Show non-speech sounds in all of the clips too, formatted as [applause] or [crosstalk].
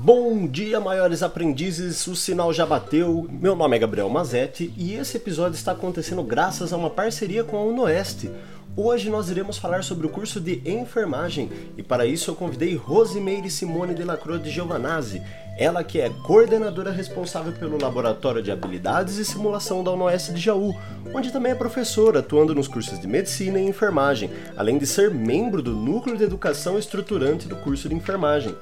Bom dia, maiores aprendizes, o sinal já bateu. Meu nome é Gabriel Mazetti e esse episódio está acontecendo graças a uma parceria com a Unoeste. Hoje nós iremos falar sobre o curso de enfermagem e para isso eu convidei Rosimeire Simone de la Cruz de Giovanazzi, ela que é coordenadora responsável pelo Laboratório de Habilidades e Simulação da UNOS de Jaú, onde também é professora, atuando nos cursos de Medicina e Enfermagem, além de ser membro do Núcleo de Educação Estruturante do curso de Enfermagem.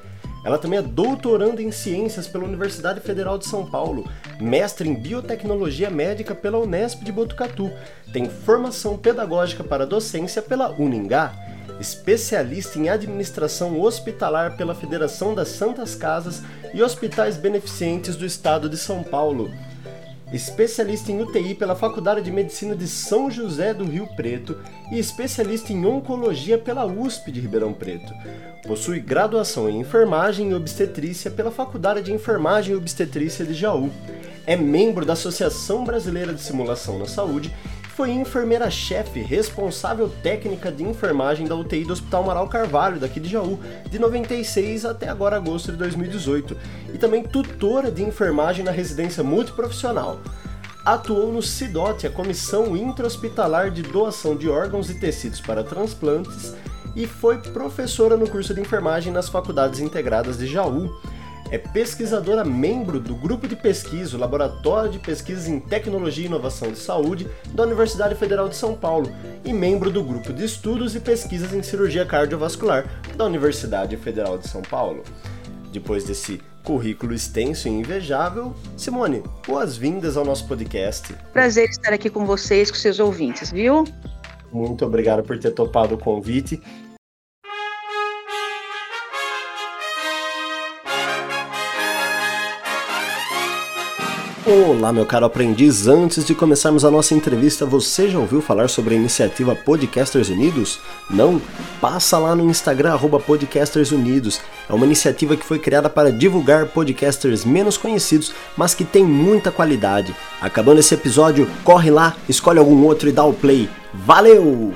Ela também é doutoranda em Ciências pela Universidade Federal de São Paulo, mestre em Biotecnologia Médica pela Unesp de Botucatu, tem formação pedagógica para docência pela Uningá, especialista em administração hospitalar pela Federação das Santas Casas e Hospitais Beneficentes do Estado de São Paulo especialista em UTI pela Faculdade de Medicina de São José do Rio Preto e especialista em Oncologia pela USP de Ribeirão Preto. Possui graduação em Enfermagem e Obstetrícia pela Faculdade de Enfermagem e Obstetrícia de Jaú. É membro da Associação Brasileira de Simulação na Saúde foi enfermeira-chefe responsável técnica de enfermagem da UTI do Hospital Amaral Carvalho, daqui de Jaú, de 96 até agora agosto de 2018, e também tutora de enfermagem na residência multiprofissional. Atuou no CIDOT, a Comissão Intra-Hospitalar de Doação de Órgãos e Tecidos para Transplantes, e foi professora no curso de enfermagem nas Faculdades Integradas de Jaú é pesquisadora membro do grupo de pesquisa, o Laboratório de Pesquisas em Tecnologia e Inovação de Saúde da Universidade Federal de São Paulo e membro do grupo de estudos e pesquisas em cirurgia cardiovascular da Universidade Federal de São Paulo. Depois desse currículo extenso e invejável, Simone, boas-vindas ao nosso podcast. Prazer estar aqui com vocês, com seus ouvintes, viu? Muito obrigado por ter topado o convite Olá, meu caro aprendiz. Antes de começarmos a nossa entrevista, você já ouviu falar sobre a iniciativa Podcasters Unidos? Não? Passa lá no Instagram, Podcasters Unidos. É uma iniciativa que foi criada para divulgar podcasters menos conhecidos, mas que tem muita qualidade. Acabando esse episódio, corre lá, escolhe algum outro e dá o play. Valeu!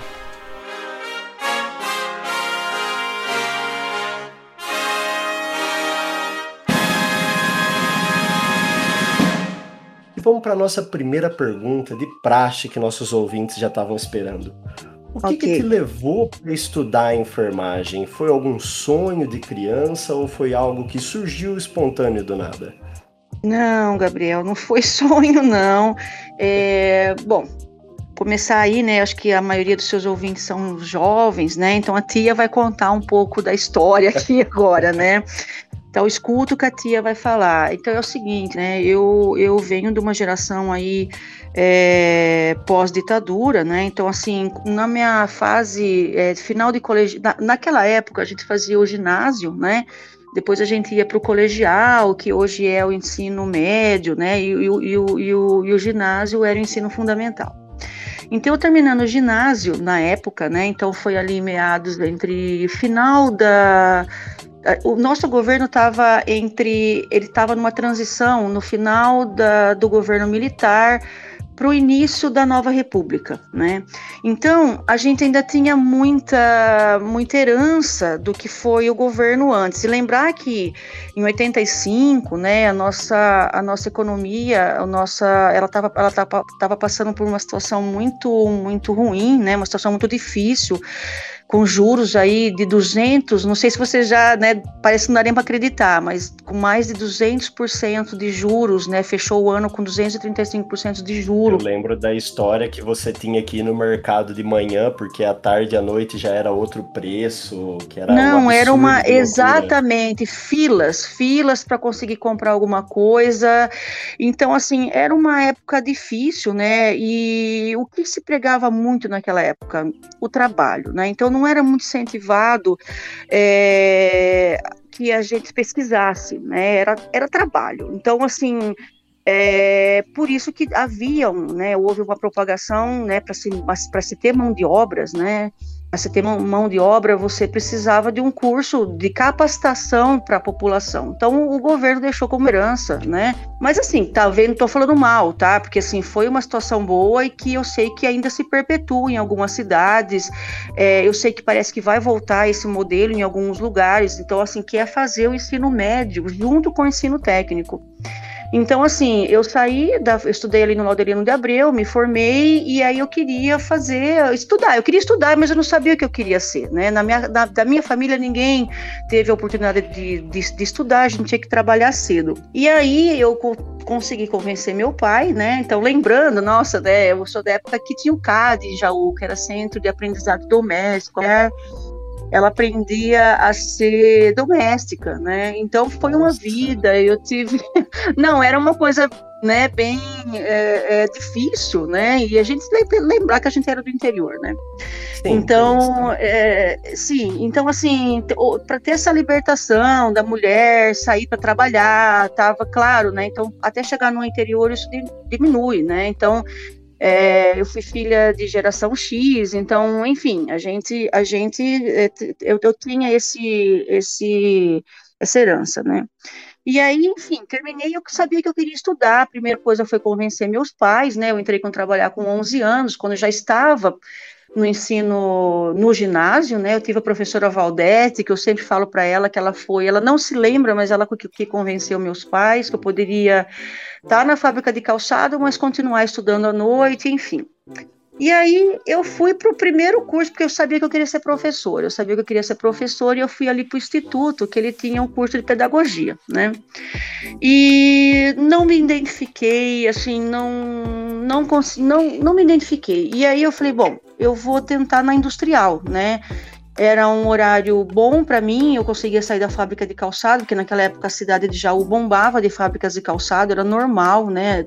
Vamos para a nossa primeira pergunta de praxe que nossos ouvintes já estavam esperando. O que, okay. que te levou a estudar enfermagem? Foi algum sonho de criança ou foi algo que surgiu espontâneo do nada? Não, Gabriel, não foi [laughs] sonho, não. É, bom, começar aí, né? Acho que a maioria dos seus ouvintes são jovens, né? Então a tia vai contar um pouco da história [laughs] aqui agora, né? Então, escuto o que a tia vai falar. Então, é o seguinte, né? Eu, eu venho de uma geração aí é, pós-ditadura, né? Então, assim, na minha fase é, final de colégio, na, naquela época a gente fazia o ginásio, né? Depois a gente ia para o colegial, que hoje é o ensino médio, né? E, e, e, o, e, o, e o ginásio era o ensino fundamental. Então, terminando o ginásio na época, né? Então, foi ali meados entre final da o nosso governo estava entre, ele estava numa transição no final da, do governo militar para o início da nova república, né? Então a gente ainda tinha muita muita herança do que foi o governo antes. E lembrar que em 85, né, a nossa a nossa economia, a nossa, ela estava ela tava passando por uma situação muito muito ruim, né? Uma situação muito difícil com juros aí de 200, não sei se você já, né, parece que não daria para acreditar, mas com mais de 200% de juros, né, fechou o ano com 235% de juros. Eu lembro da história que você tinha aqui no mercado de manhã, porque à tarde e à noite já era outro preço, que era Não, um era uma exatamente filas, filas para conseguir comprar alguma coisa. Então assim, era uma época difícil, né? E o que se pregava muito naquela época, o trabalho, né? Então não não era muito incentivado é, que a gente pesquisasse, né? Era, era trabalho. Então, assim, é, por isso que haviam, né, houve uma propagação, né, para se, se ter mão de obras, né, você ter mão de obra, você precisava de um curso de capacitação para a população. Então o governo deixou como herança, né? Mas assim, tá vendo? Tô falando mal, tá? Porque assim foi uma situação boa e que eu sei que ainda se perpetua em algumas cidades. É, eu sei que parece que vai voltar esse modelo em alguns lugares. Então assim, que é fazer o ensino médio junto com o ensino técnico. Então, assim, eu saí, da, eu estudei ali no Laudelino de Abreu, me formei, e aí eu queria fazer, estudar. Eu queria estudar, mas eu não sabia o que eu queria ser, né? Na minha, na, da minha família, ninguém teve a oportunidade de, de, de, estudar, a gente tinha que trabalhar cedo. E aí eu co consegui convencer meu pai, né? Então, lembrando, nossa, né, eu sou da época que tinha o CAD em Jaú, que era Centro de Aprendizado Doméstico, né? Ela aprendia a ser doméstica, né? Então foi uma vida, eu tive. [laughs] Não, era uma coisa né, bem é, é, difícil, né? E a gente lembrar que a gente era do interior, né? Sim, então, é, sim, então assim, para ter essa libertação da mulher sair para trabalhar, tava claro, né? Então, até chegar no interior isso diminui, né? Então, é, eu fui filha de geração X, então, enfim, a gente, a gente, é, eu, eu tinha esse, esse, essa herança, né? E aí, enfim, terminei, eu sabia que eu queria estudar, a primeira coisa foi convencer meus pais, né? Eu entrei com trabalhar com 11 anos, quando já estava no ensino no ginásio, né? Eu tive a professora Valdete, que eu sempre falo para ela que ela foi, ela não se lembra, mas ela que, que convenceu meus pais que eu poderia estar tá na fábrica de calçado, mas continuar estudando à noite, enfim. E aí eu fui para o primeiro curso, porque eu sabia que eu queria ser professor. Eu sabia que eu queria ser professor e eu fui ali para o instituto, que ele tinha um curso de pedagogia, né? E não me identifiquei, assim, não, não, não, não me identifiquei. E aí eu falei, bom, eu vou tentar na industrial, né? Era um horário bom para mim, eu conseguia sair da fábrica de calçado, porque naquela época a cidade de Jaú bombava de fábricas de calçado, era normal, né?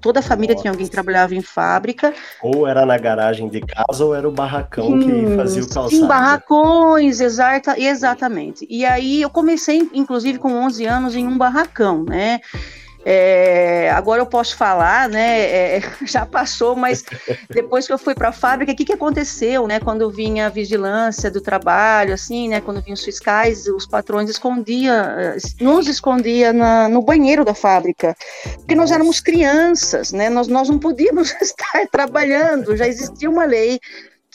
Toda a família Nossa. tinha alguém que trabalhava em fábrica. Ou era na garagem de casa, ou era o barracão sim, que fazia o calçado. Sim, barracões, exata, exatamente. E aí eu comecei, inclusive, com 11 anos, em um barracão, né? É, agora eu posso falar, né? É, [laughs] já passou, mas depois que eu fui para a fábrica, o que, que aconteceu, né? Quando vinha a vigilância do trabalho, assim, né? Quando vinham os fiscais, os patrões escondiam, nos escondia na, no banheiro da fábrica, porque nós éramos crianças, né? Nós, nós não podíamos [laughs] estar trabalhando, já existia uma lei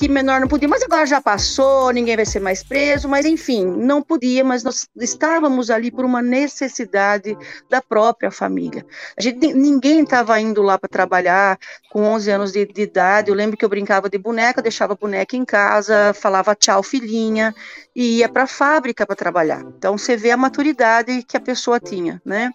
que menor não podia, mas agora já passou, ninguém vai ser mais preso, mas enfim, não podia, mas nós estávamos ali por uma necessidade da própria família. A gente, ninguém estava indo lá para trabalhar com 11 anos de, de, idade. Eu lembro que eu brincava de boneca, deixava a boneca em casa, falava tchau, filhinha, e ia para a fábrica para trabalhar. Então você vê a maturidade que a pessoa tinha, né?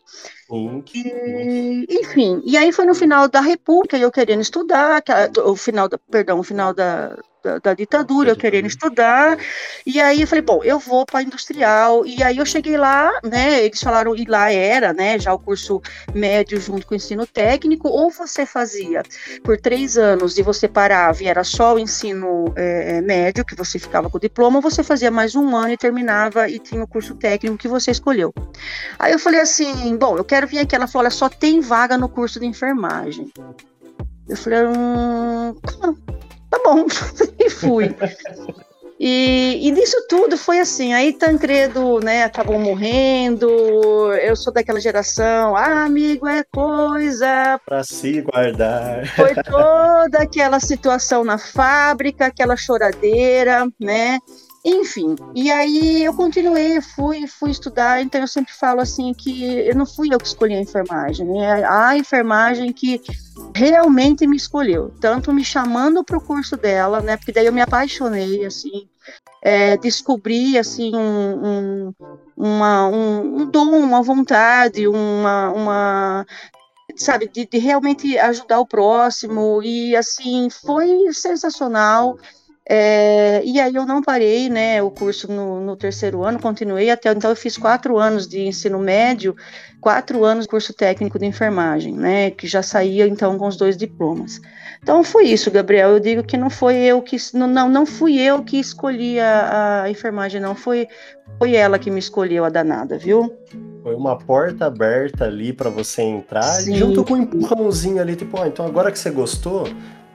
E, enfim, e aí foi no final da República, eu querendo estudar, o final da, perdão, o final da, da, da, ditadura, eu querendo estudar, e aí eu falei, bom, eu vou para industrial, e aí eu cheguei lá, né, eles falaram, e lá era, né, já o curso médio junto com o ensino técnico, ou você fazia por três anos e você parava e era só o ensino é, médio, que você ficava com o diploma, ou você fazia mais um ano e terminava e tinha o curso técnico que você escolheu. Aí eu falei assim, bom, eu quero quero vir aqui. Ela falou: olha, só tem vaga no curso de enfermagem. Eu falei: hum, tá, bom. [laughs] e fui. E, e disso tudo foi assim. Aí Tancredo, né, acabou morrendo. Eu sou daquela geração, ah, amigo é coisa para se guardar. [laughs] Foi toda aquela situação na fábrica, aquela choradeira, né? Enfim, e aí eu continuei, fui, fui estudar, então eu sempre falo assim que eu não fui eu que escolhi a enfermagem, né? A enfermagem que realmente me escolheu, tanto me chamando para o curso dela, né? Porque daí eu me apaixonei, assim, é, descobri assim um, um, uma, um, um dom, uma vontade, uma, uma sabe, de, de, realmente ajudar o próximo e assim foi sensacional. É, e aí eu não parei, né, o curso no, no, terceiro ano, continuei até, então eu fiz quatro anos de ensino médio, quatro anos de curso técnico de enfermagem, né, que já saía então com os dois diplomas. Então foi isso, Gabriel, eu digo que não foi eu que, não, não, fui eu que escolhi a, a enfermagem, não, foi, foi ela que me escolheu a danada, viu? Foi uma porta aberta ali para você entrar, Sim. junto com um empurrãozinho ali, tipo, oh, então agora que você gostou,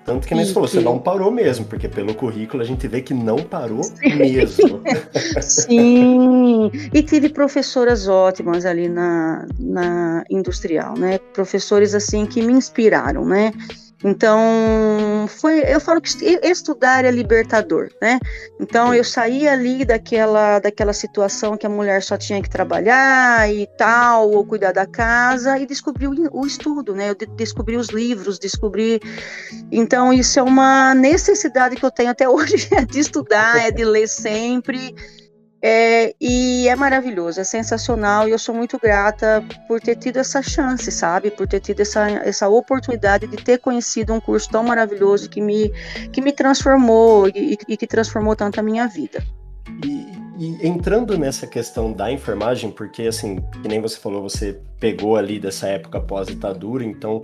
Tanto que nem você falou, você não parou mesmo, porque pelo currículo a gente vê que não parou Sim. mesmo. [laughs] Sim, e tive professoras ótimas ali na, na industrial, né? Professores assim que me inspiraram, né? Então, foi, eu falo que estudar é libertador, né? Então, eu saí ali daquela, daquela situação que a mulher só tinha que trabalhar e tal, ou cuidar da casa, e descobri o, o estudo, né? Eu descobri os livros, descobri. Então, isso é uma necessidade que eu tenho até [laughs] hoje, é de estudar, é de ler sempre. É, e é maravilhoso, é sensacional e eu sou muito grata por ter tido essa chance, sabe? Por ter tido essa, essa oportunidade de ter conhecido um curso tão maravilhoso que me, que me transformou e, e que transformou tanto a minha vida. E, e, entrando nessa questão da enfermagem, porque assim, que nem você falou, você pegou ali dessa época pós-ditadura, então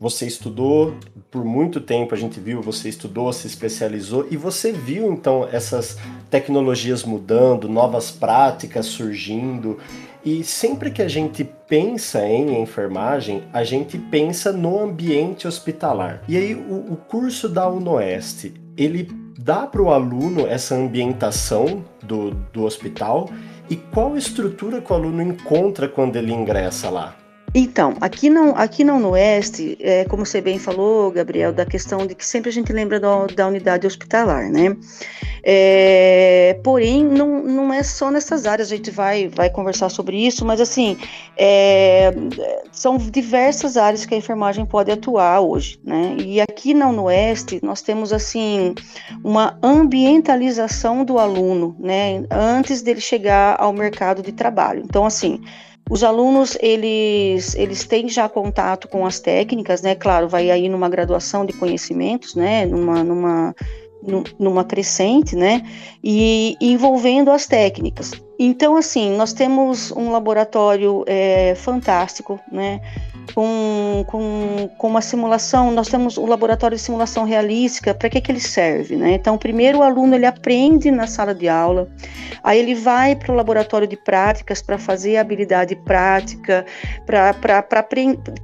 você estudou por muito tempo, a gente viu, você estudou, se especializou e você viu então essas tecnologias mudando, novas práticas surgindo. E sempre que a gente pensa em enfermagem, a gente pensa no ambiente hospitalar. E aí o, o curso da UNOeste, ele dá para o aluno essa ambientação do, do hospital e qual estrutura que o aluno encontra quando ele ingressa lá? Então, aqui não, aqui não no Oeste, é, como você bem falou, Gabriel, da questão de que sempre a gente lembra da unidade hospitalar, né? É, porém, não, não é só nessas áreas, a gente vai, vai conversar sobre isso, mas assim, é, são diversas áreas que a enfermagem pode atuar hoje, né? E aqui não no Oeste, nós temos assim, uma ambientalização do aluno, né? Antes dele chegar ao mercado de trabalho. Então, assim, os alunos, eles, eles têm já contato com as técnicas, né? Claro, vai aí numa graduação de conhecimentos, né? Numa, numa, numa crescente, né? E envolvendo as técnicas. Então, assim, nós temos um laboratório é, fantástico, né? Com, com, com uma simulação, nós temos o laboratório de simulação realística, para que, que ele serve? Né? Então, primeiro o aluno ele aprende na sala de aula, aí ele vai para o laboratório de práticas para fazer a habilidade prática, para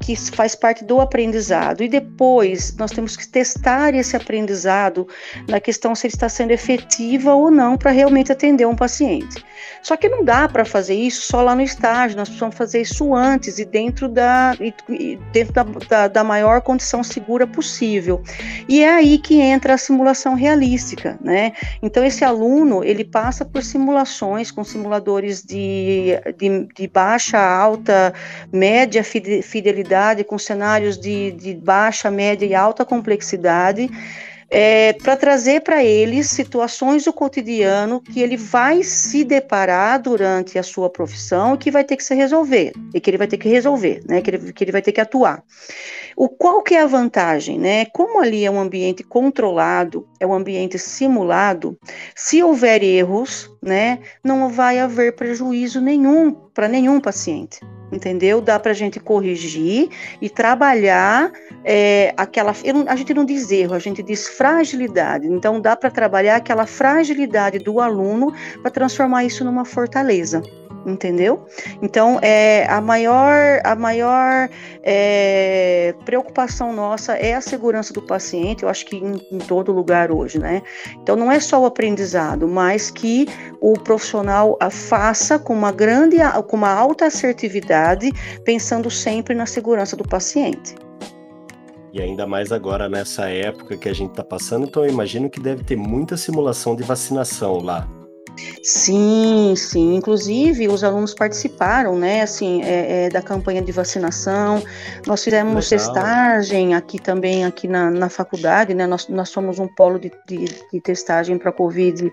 que faz parte do aprendizado, e depois nós temos que testar esse aprendizado na questão se ele está sendo efetiva ou não para realmente atender um paciente. Só que não dá para fazer isso só lá no estágio, nós precisamos fazer isso antes e dentro da, e dentro da, da, da maior condição segura possível. E é aí que entra a simulação realística, né? Então esse aluno ele passa por simulações com simuladores de, de, de baixa, alta, média fidelidade, com cenários de, de baixa, média e alta complexidade é, para trazer para ele situações do cotidiano que ele vai se deparar durante a sua profissão e que vai ter que se resolver, e que ele vai ter que resolver, né, que ele, que ele vai ter que atuar. O qual que é a vantagem, né? Como ali é um ambiente controlado, é um ambiente simulado, se houver erros, né, não vai haver prejuízo nenhum para nenhum paciente entendeu? Dá para a gente corrigir e trabalhar é, aquela. a gente não diz erro, a gente diz fragilidade. Então, dá para trabalhar aquela fragilidade do aluno para transformar isso numa fortaleza entendeu? Então, é, a maior, a maior é, preocupação nossa é a segurança do paciente, eu acho que em, em, todo lugar hoje, né? Então, não é só o aprendizado, mas que o profissional faça com uma grande, com uma alta assertividade, pensando sempre na segurança do paciente. E ainda mais agora nessa época que a gente está passando, então eu imagino que deve ter muita simulação de vacinação lá. Sim, sim. Inclusive, os alunos participaram, né, assim, é, é, da campanha de vacinação. Nós fizemos Legal. testagem aqui também, aqui na, na faculdade, né, nós, nós somos um polo de, de, de testagem para Covid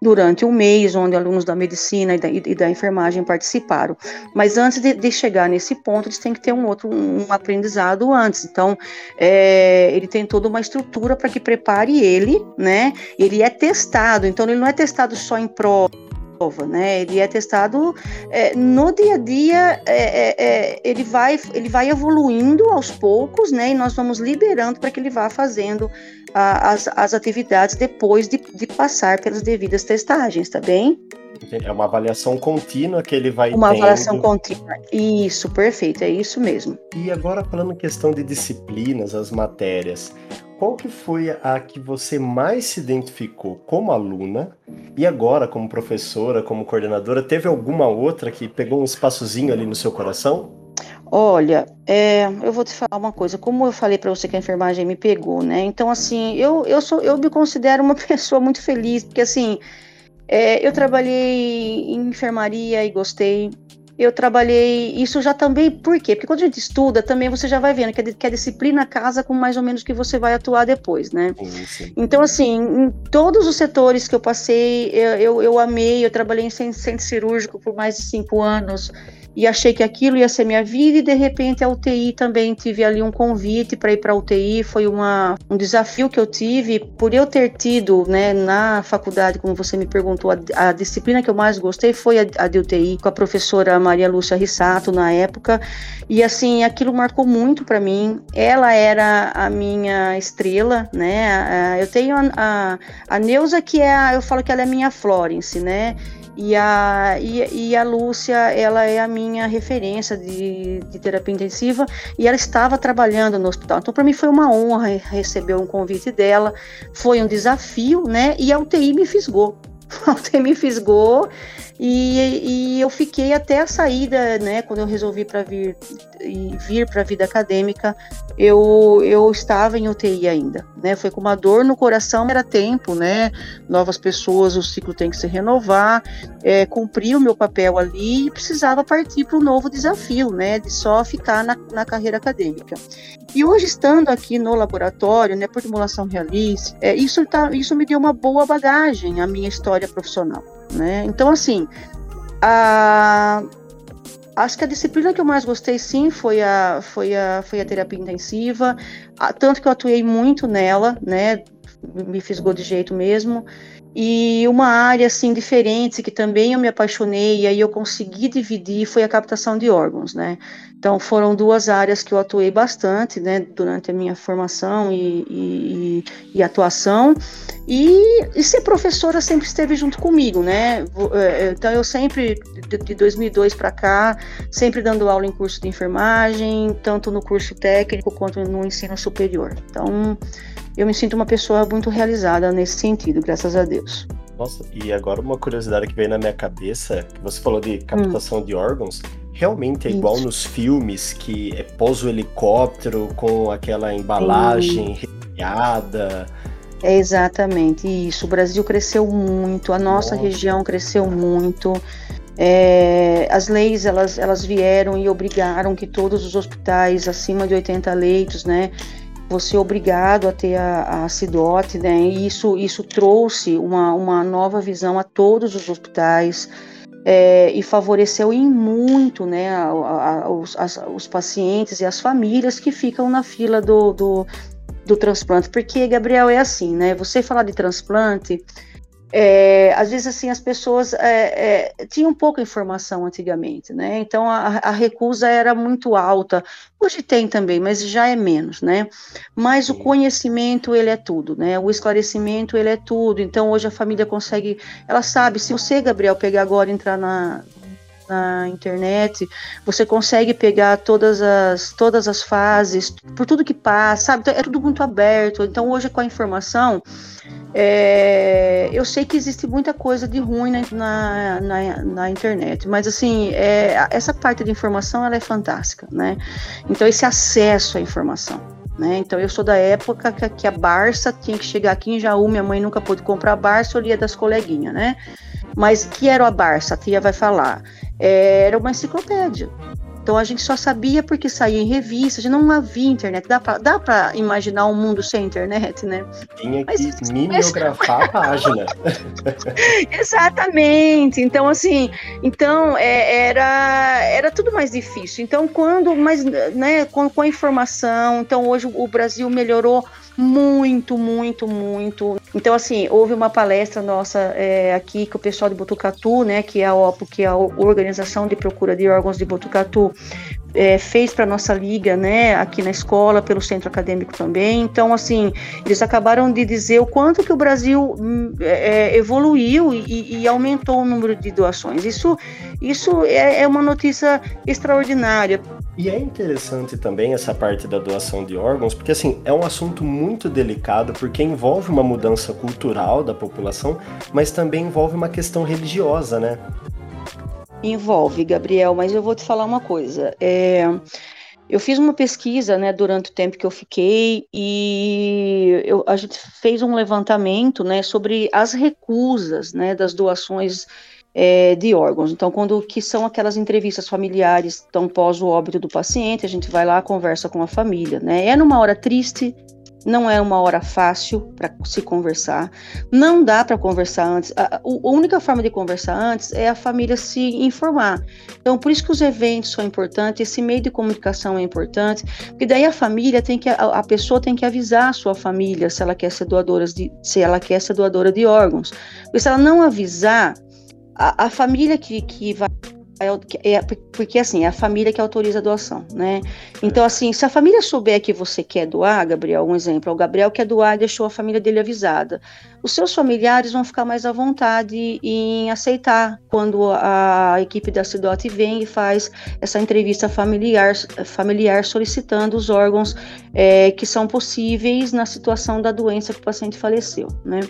durante um mês, onde alunos da medicina e da, e da enfermagem participaram. Mas antes de, de, chegar nesse ponto, eles têm que ter um outro um, aprendizado antes. Então, é, ele tem toda uma estrutura para que prepare ele, né? Ele é testado, então ele não é testado só em prova né? Ele é testado é, no dia a dia, é, é, é, ele, vai, ele vai evoluindo aos poucos, né? E nós vamos liberando para que ele vá fazendo a, as, as atividades depois de, de passar pelas devidas testagens, tá bem? É uma avaliação contínua que ele vai Uma tendo. avaliação contínua. Isso, perfeito, é isso mesmo. E agora falando questão de disciplinas, as matérias, qual que foi a que você mais se identificou como aluna e agora como professora, como coordenadora? Teve alguma outra que pegou um espaçozinho ali no seu coração? Olha, é, eu vou te falar uma coisa. Como eu falei para você que a enfermagem me pegou, né? Então, assim, eu, eu, sou, eu me considero uma [laughs] pessoa muito feliz, porque, assim, é, eu trabalhei em enfermaria e gostei eu trabalhei isso já também, por quê? Porque quando a gente estuda, também você já vai vendo que a, que a disciplina casa com mais ou menos que você vai atuar depois, né? Sim, sim. Então, assim, em todos os setores que eu passei, eu, eu, eu amei, eu trabalhei em centro cirúrgico por mais de cinco anos, e achei que aquilo ia ser minha vida e de repente a UTI também tive ali um convite para ir para UTI, foi uma, um desafio que eu tive por eu ter tido, né, na faculdade, como você me perguntou, a, a disciplina que eu mais gostei foi a, a de UTI com a professora Maria Lúcia Rissato na época, e assim, aquilo marcou muito para mim. Ela era a minha estrela, né? Eu tenho a, a, a Neuza que é, a, eu falo que ela é minha Florence, né? E a, e, e, a Lúcia, ela é a minha referência de, de terapia intensiva e ela estava trabalhando no hospital. Então, para mim foi uma honra receber um convite dela, foi um desafio, né? E a UTI me fisgou. [laughs] A UTI me fisgou e, e, eu fiquei até a saída, né, quando eu resolvi para vir vir para a vida acadêmica, eu, eu estava em UTI ainda, né? Foi com uma dor no coração, era tempo, né? Novas pessoas, o ciclo tem que se renovar, é, cumpri o meu papel ali e precisava partir para um novo desafio, né? De só ficar na, na carreira acadêmica. E hoje, estando aqui no laboratório, né, por simulação realista, é, isso, tá, isso me deu uma boa bagagem, a minha história profissional né? Então, assim, a, acho que a disciplina que eu mais gostei, sim, foi a, foi a, foi a terapia intensiva, a, tanto que eu atuei muito nela, né? Me fisgou de jeito mesmo. E uma área assim diferente que também eu me apaixonei e aí eu consegui dividir foi a captação de órgãos, né? Então foram duas áreas que eu atuei bastante, né, durante a minha formação e, e, e atuação. E, e, ser professora sempre esteve junto comigo, né? É, é, então eu sempre de 2002 para cá, sempre dando aula em curso de enfermagem, tanto no curso técnico quanto no ensino superior. Então eu me sinto uma pessoa muito realizada nesse sentido, graças a Deus. Nossa, e agora uma curiosidade que veio na minha cabeça, que você falou de captação hum. de órgãos, realmente é Isso. igual nos filmes, que é pós o helicóptero com aquela embalagem recheada. É exatamente isso. O Brasil cresceu muito, a nossa, nossa. região cresceu muito. É, as leis elas, elas vieram e obrigaram que todos os hospitais acima de 80 leitos, né, você é obrigado a ter a, a CIDOT, né? E isso, isso trouxe uma, uma nova visão a todos os hospitais. É, e favoreceu em muito né, a, a, os, as, os pacientes e as famílias que ficam na fila do, do, do transplante. Porque, Gabriel, é assim, né? Você falar de transplante, é, às vezes assim as pessoas é, é, tinham pouca informação antigamente, né? Então a, a, recusa era muito alta. Hoje tem também, mas já é menos, né? Mas o conhecimento ele é tudo, né? O esclarecimento ele é tudo. Então hoje a família consegue, ela sabe. Se você, Gabriel, pegar agora e entrar na na internet, você consegue pegar todas as, todas as fases, por tudo que passa, sabe? Então, é tudo muito aberto. Então, hoje, com a informação, é, eu sei que existe muita coisa de ruim na, na, na internet, mas assim, é, essa parte de informação ela é fantástica, né? Então, esse acesso à informação. Né? Então eu sou da época que, a Barça tinha que chegar aqui em Jaú, minha mãe nunca pôde comprar Barça, eu lia das coleguinhas, né? Mas que era a Barça? A tia vai falar. É, era uma enciclopédia. Então a gente só sabia porque saía em revista, já não havia internet. Dá pra, dá pra imaginar um mundo sem internet, né? Tinha que mas, mimeografar a [laughs] página. Exatamente. Então, assim, então é, era, era tudo mais difícil. Então, quando, mas, né, com, com a informação, então hoje o Brasil melhorou muito, muito, muito. Então, assim, houve uma palestra nossa é, aqui com o pessoal de Botucatu, né, que é a OPO, que é a Organização de Procura de Órgãos de Botucatu, é, fez para nossa liga, né, aqui na escola, pelo centro acadêmico também. Então, assim, eles acabaram de dizer o quanto que o Brasil hum, é, é, evoluiu e, e, aumentou o número de doações. Isso, isso é, é uma notícia extraordinária. E é interessante também essa parte da doação de órgãos, porque assim, é um assunto muito delicado, porque envolve uma mudança cultural da população, mas também envolve uma questão religiosa, né? Envolve, Gabriel, mas eu vou te falar uma coisa. É, eu fiz uma pesquisa, né, durante o tempo que eu fiquei e eu, a gente fez um levantamento, né, sobre as recusas, né, das doações é, de órgãos. Então, quando que são aquelas entrevistas familiares, tão pós o óbito do paciente, a gente vai lá conversa com a família, né? É numa hora triste, não é uma hora fácil para se conversar. Não dá para conversar antes. A, a, única forma de conversar antes é a família se informar. Então, por isso que os eventos são importantes, esse meio de comunicação é importante, porque daí a família tem que a, a pessoa tem que avisar a sua família se ela quer ser doadora de se ela quer ser doadora de órgãos. Porque se ela não avisar, a, a família que, que vai é, é, porque assim, é a família que autoriza a doação, né? Então, assim, se a família souber que você quer doar, Gabriel, um exemplo, o Gabriel quer doar e deixou a família dele avisada. Os seus familiares vão ficar mais à vontade em aceitar quando a equipe da CIDOT vem e faz essa entrevista familiar, familiar solicitando os órgãos é, que são possíveis na situação da doença que o paciente faleceu, né?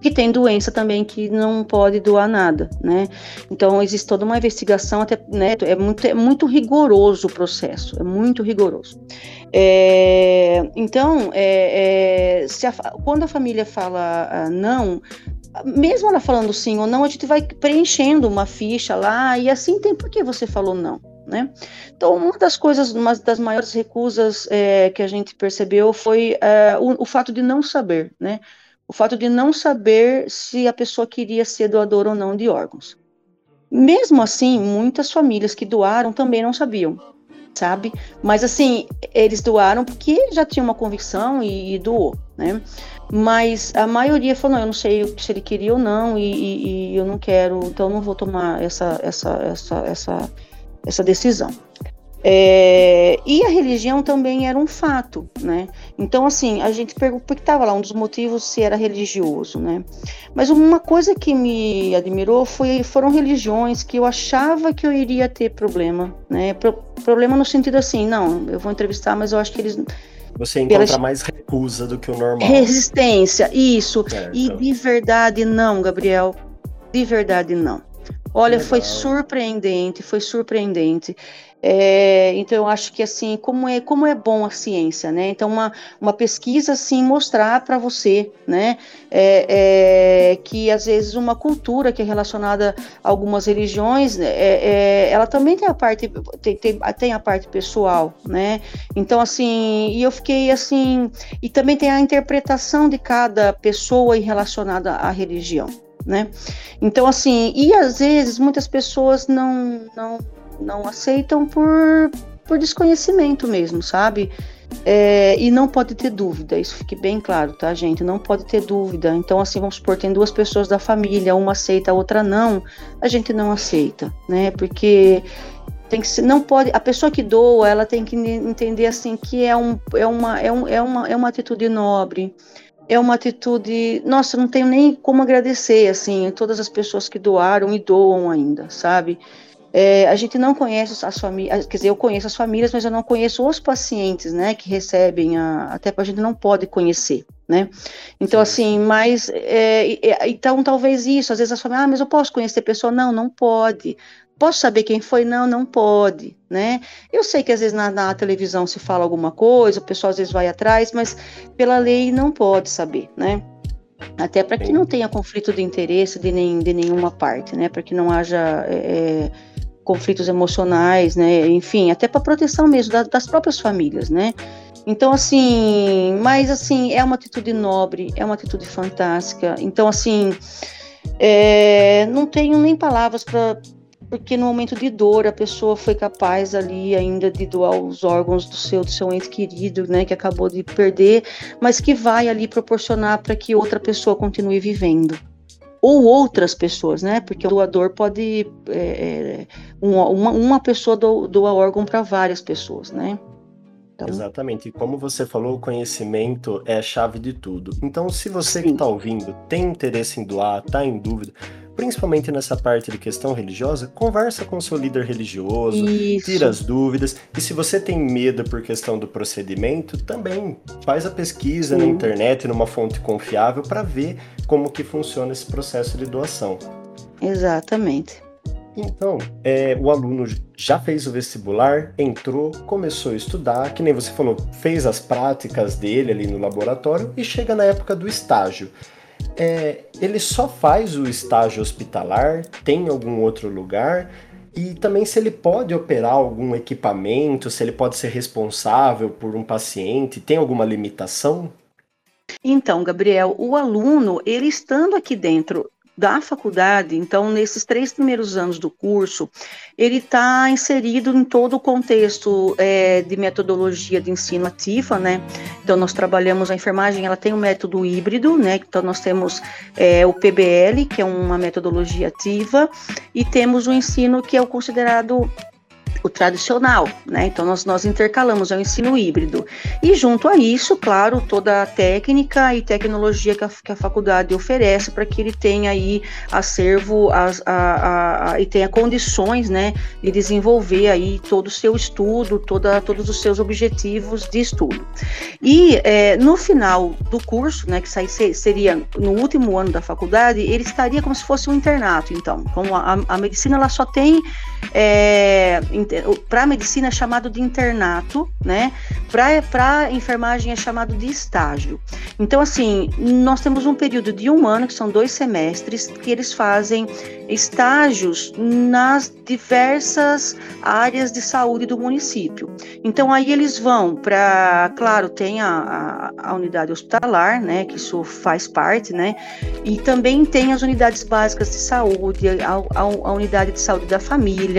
Que tem doença também que não pode doar nada, né? Então, existe toda uma investigação até, né, é muito, é muito rigoroso o processo, é muito rigoroso. É, então, é, é, a, quando a família fala ah, não, mesmo ela falando sim ou não, a gente vai preenchendo uma ficha lá e assim tem por que você falou não. Né? Então, uma das coisas, uma das maiores recusas é, que a gente percebeu foi é, o, o, fato de não saber, né? O fato de não saber se a pessoa queria ser doadora ou não de órgãos. Mesmo assim, muitas famílias que doaram também não sabiam, sabe? Mas assim, eles doaram porque já tinha uma convicção e, e doou, né? Mas a maioria falou, não, eu não sei se ele queria ou não e, e, e eu não quero, então não vou tomar essa, essa, essa, essa, essa decisão. É, e a religião também era um fato, né? Então, assim, a gente perguntou, porque estava lá um dos motivos se era religioso, né? Mas uma coisa que me admirou foi, foram religiões que eu achava que eu iria ter problema, né? Pro, problema no sentido assim, não, eu vou entrevistar, mas eu acho que eles você encontra pelas... mais recusa do que o normal. Resistência, isso. Certo. E de verdade não, Gabriel. De verdade não. Olha, Legal. foi surpreendente, foi surpreendente. É, então eu acho que assim, como é como é bom a ciência, né? Então uma, uma pesquisa assim mostrar para você, né, é, é, que às vezes uma cultura que é relacionada a algumas religiões, é, é, ela também tem a parte tem, tem, tem, a parte pessoal, né? Então assim, e eu fiquei assim, e também tem a interpretação de cada pessoa relacionada à religião. Né? Então, assim, e às vezes muitas pessoas não, não não aceitam por, por desconhecimento mesmo, sabe? É, e não pode ter dúvida, isso fique bem claro, tá, gente? Não pode ter dúvida. Então, assim, vamos supor, tem duas pessoas da família, uma aceita, a outra não, a gente não aceita, né? Porque tem que ser, não pode, a pessoa que doa, ela tem que entender assim que é, um, é, uma, é, um, é, uma, é uma atitude nobre, é uma atitude, nossa, não tenho nem como agradecer, assim, todas as pessoas que doaram e doam ainda, sabe? É, a gente não conhece as famílias, quer dizer, eu conheço as famílias, mas eu não conheço os pacientes, né, que recebem, a, até a gente não pode conhecer, né? Então, assim, mas, é, é, então, talvez isso, às vezes as famílias, ah, mas eu posso conhecer a pessoa? Não, não pode. Posso saber quem foi? Não, não pode, né? Eu sei que às vezes na, na, televisão se fala alguma coisa, o pessoal às vezes vai atrás, mas pela lei não pode saber, né? Até para que não tenha conflito de interesse de, nem, de nenhuma parte, né? Para que não haja é, conflitos emocionais, né? Enfim, até para proteção mesmo da, das próprias famílias, né? Então, assim, mas assim, é uma atitude nobre, é uma atitude fantástica. Então, assim, é, não tenho nem palavras para. Porque no momento de dor a pessoa foi capaz ali ainda de doar os órgãos do seu, do seu ente querido, né, que acabou de perder, mas que vai ali proporcionar para que outra pessoa continue vivendo ou outras pessoas, né? Porque o doador pode é, é uma, uma pessoa doa órgão para várias pessoas, né? Então... Exatamente. E como você falou, o conhecimento é a chave de tudo. Então, se você Sim. que está ouvindo tem interesse em doar, está em dúvida, principalmente nessa parte de questão religiosa, conversa com o seu líder religioso, Isso. tira as dúvidas. E se você tem medo por questão do procedimento, também faz a pesquisa Sim. na internet, numa fonte confiável, para ver como que funciona esse processo de doação. Exatamente. Então, é, o aluno já fez o vestibular, entrou, começou a estudar, que nem você falou, fez as práticas dele ali no laboratório e chega na época do estágio. É, ele só faz o estágio hospitalar? Tem algum outro lugar? E também se ele pode operar algum equipamento, se ele pode ser responsável por um paciente, tem alguma limitação? Então, Gabriel, o aluno, ele estando aqui dentro da faculdade, então, nesses três primeiros anos do curso, ele está inserido em todo o contexto é, de metodologia de ensino ativa, né? Então, nós trabalhamos a enfermagem, ela tem um método híbrido, né? Então, nós temos é, o PBL, que é uma metodologia ativa, e temos o ensino que é o considerado o tradicional, né? Então nós, nós intercalamos, é o ensino híbrido. E junto a isso, claro, toda a técnica e tecnologia que a, que a faculdade oferece para que ele tenha aí acervo as, a, a, e tenha condições, né, de desenvolver aí todo o seu estudo, toda, todos os seus objetivos de estudo. E é, no final do curso, né, que seria no último ano da faculdade, ele estaria como se fosse um internato, então. Como a, a medicina ela só tem é, para medicina é chamado de internato, né? Para enfermagem é chamado de estágio. Então, assim, nós temos um período de um ano, que são dois semestres, que eles fazem estágios nas diversas áreas de saúde do município. Então, aí eles vão para, claro, tem a, a, a, unidade hospitalar, né, que isso faz parte, né, e também tem as unidades básicas de saúde, a, a, a unidade de saúde da família,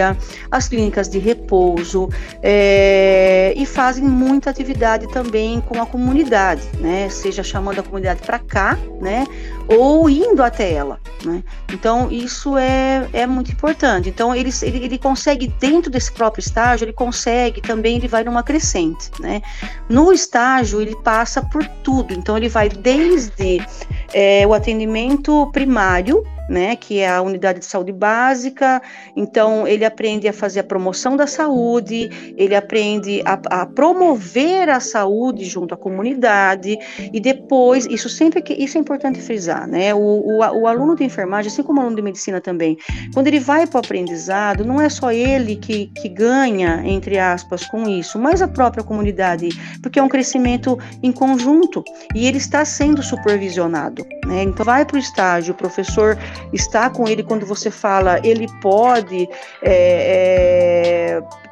as clínicas de repouso, é, e fazem muita atividade também com a comunidade, né, seja chamando a comunidade para cá, né, ou indo até ela. Né? Então, isso é, é muito importante. Então, ele, ele, ele, consegue, dentro desse próprio estágio, ele consegue também, ele vai numa crescente. Né? No estágio, ele passa por tudo. Então, ele vai desde é, o atendimento primário, né, que é a unidade de saúde básica. Então, ele aprende a fazer a promoção da saúde, ele aprende a, a promover a saúde junto à comunidade, e depois, isso sempre que isso é importante frisar, né? O, o, o aluno de enfermagem, assim como o aluno de medicina também, quando ele vai para o aprendizado, não é só ele que, que ganha, entre aspas, com isso, mas a própria comunidade, porque é um crescimento em conjunto e ele está sendo supervisionado. Né? Então, vai para o estágio, o professor está com ele quando você fala, ele pode é, é,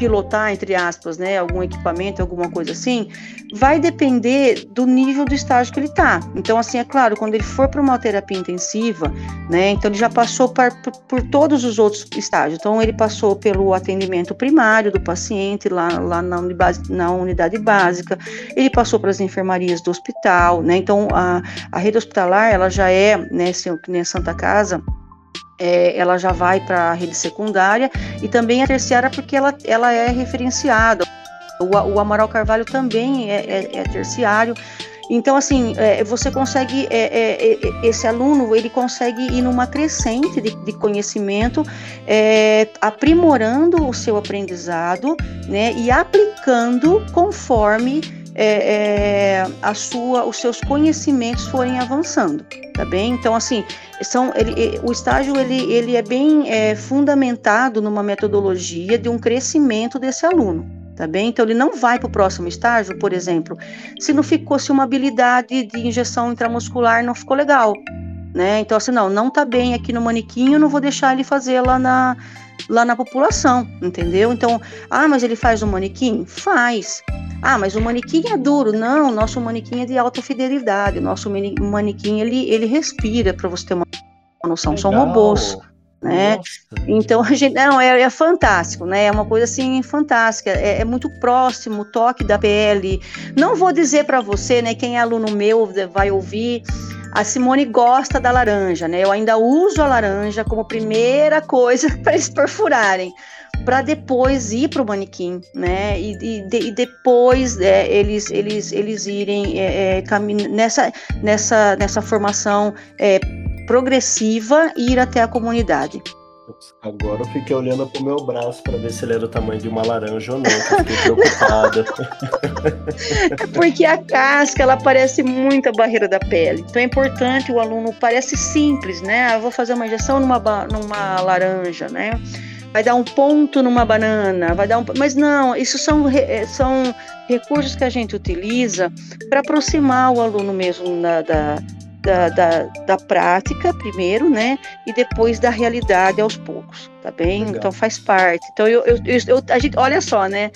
pilotar, entre aspas, né, algum equipamento, alguma coisa assim, vai depender do nível do estágio que ele está. Então, assim, é claro, quando ele for para uma terapia intensiva, né, então ele já passou por, por, por, todos os outros estágios. Então, ele passou pelo atendimento primário do paciente lá, lá na, unidade, na unidade básica, ele passou para as enfermarias do hospital, né, então a, a rede hospitalar, ela já é, né, assim, que nem a Santa Casa, é, ela já vai para a rede secundária e também a terciária porque ela, ela é referenciada. O, o Amaral Carvalho também é, é, é terciário. Então, assim, é, você consegue, é, é, é, esse aluno, ele consegue ir numa crescente de, conhecimento, é, aprimorando o seu aprendizado, né, e aplicando conforme é, a sua, os seus conhecimentos forem avançando, tá bem? Então, assim, são, ele, o estágio ele, ele é bem é, fundamentado numa metodologia de um crescimento desse aluno, tá bem? Então ele não vai para o próximo estágio, por exemplo, se não ficou se uma habilidade de injeção intramuscular não ficou legal, né? Então assim, não, não tá bem aqui no manequim, eu não vou deixar ele fazer lá na lá na população, entendeu? Então, ah, mas ele faz o manequim? Faz. Ah, mas o manequim é duro. Não, nosso manequim é de alta fidelidade. O nosso manequim, ele, ele respira, para você ter uma noção. Legal. São robôs. Né? Então a gente não é, é, fantástico, né? É uma coisa assim fantástica. É, é, muito próximo o toque da pele. Não vou dizer para você, né? Quem é aluno meu vai ouvir a Simone gosta da laranja, né? Eu ainda uso a laranja como primeira coisa [laughs] para eles perfurarem, para depois ir para o manequim, né? E, e, e depois é, eles, eles, eles irem é, é, nessa, nessa, nessa formação é, progressiva e ir até a comunidade. Agora eu fiquei olhando pro meu braço para ver se ele era o tamanho de uma laranja ou não, fiquei preocupada. [laughs] é porque a casca, ela parece muito a barreira da pele. Então é importante o aluno, parece simples, né? Ah, eu vou fazer uma injeção numa, numa laranja, né? Vai dar um ponto numa banana, vai dar um. Mas não, isso são, são recursos que a gente utiliza para aproximar o aluno mesmo da, da da, da, da, prática primeiro, né? E depois da realidade aos poucos, tá bem? Legal. Então faz parte. Então eu, eu, eu, a gente, olha só, né?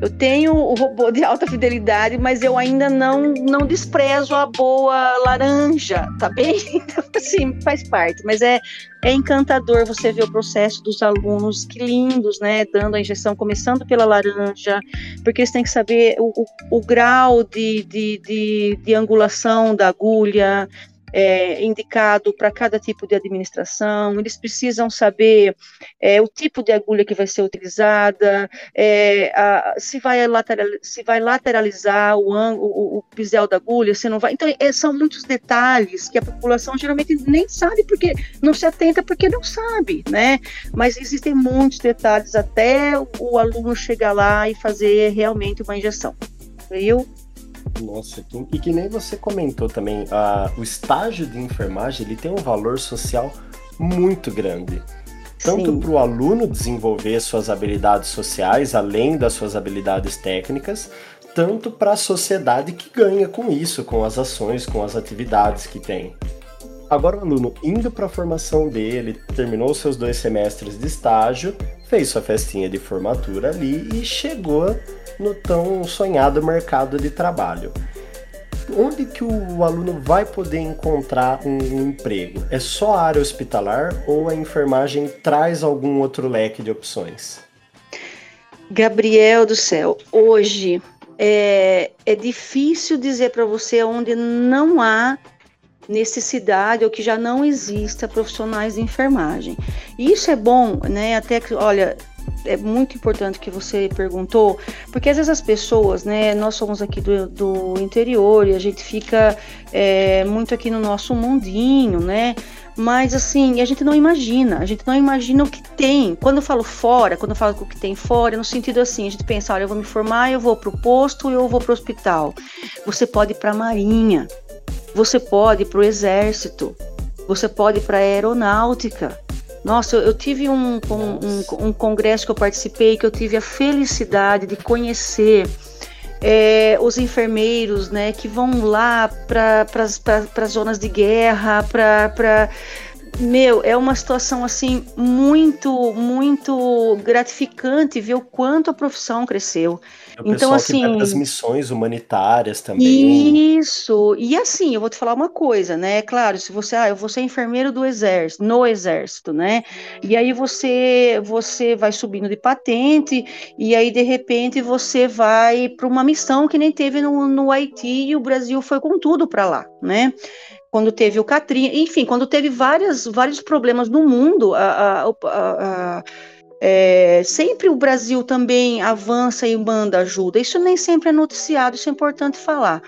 Eu tenho o robô de alta fidelidade, mas eu ainda não não desprezo a boa laranja, tá bem? [laughs] Então, assim, faz parte. Mas é, é encantador você ver o processo dos alunos, que lindos, né? Dando a injeção, começando pela laranja, porque eles têm que saber o, o, o grau de, de, de, de angulação da agulha, é, indicado para cada tipo de administração, eles precisam saber é, o tipo de agulha que vai ser utilizada, é, a, se, vai lateral, se vai lateralizar o, o, o pisel da agulha, se não vai. Então, é, são muitos detalhes que a população geralmente nem sabe porque não se atenta porque não sabe, né? Mas existem muitos detalhes até o, o aluno chegar lá e fazer realmente uma injeção. Viu? Nossa, e que nem você comentou também, o estágio de enfermagem ele tem um valor social muito grande. Tanto para o aluno desenvolver suas habilidades sociais, além das suas habilidades técnicas, tanto para a sociedade que ganha com isso, com as ações, com as atividades que tem. Agora o aluno indo para a formação dele, terminou seus dois semestres de estágio, fez sua festinha de formatura ali e chegou no tão sonhado mercado de trabalho. Onde que o aluno vai poder encontrar um emprego? É só a área hospitalar ou a enfermagem traz algum outro leque de opções? Gabriel do céu, hoje é, é difícil dizer para você onde não há necessidade ou que já não exista profissionais de enfermagem. Isso é bom, né? Até que, olha, é muito importante que você perguntou, porque às vezes as pessoas, né, nós somos aqui do, do interior e a gente fica é, muito aqui no nosso mundinho, né? Mas assim, a gente não imagina, a gente não imagina o que tem. Quando eu falo fora, quando eu falo o que tem fora, no sentido assim, a gente pensa, olha, eu vou me formar, eu vou para o posto, eu vou para o hospital. Você pode ir para a marinha, você pode ir para o exército, você pode ir para a aeronáutica, nossa, eu, eu tive um, um, um, um, congresso que eu participei que eu tive a felicidade de conhecer é, os enfermeiros, né, que vão lá para as zonas de guerra, para meu, é uma situação assim muito, muito gratificante ver o quanto a profissão cresceu. O então assim, as missões humanitárias também. Isso. E assim, eu vou te falar uma coisa, né? É claro, se você, ah, eu vou ser enfermeiro do exército, no exército, né? E aí você, você vai subindo de patente e aí de repente você vai para uma missão que nem teve no, no Haiti e o Brasil foi com tudo para lá, né? Quando teve o Katrina, enfim, quando teve várias, vários problemas no mundo, a, a, a, é, sempre o Brasil também avança e manda ajuda. Isso nem sempre é noticiado, isso é importante falar.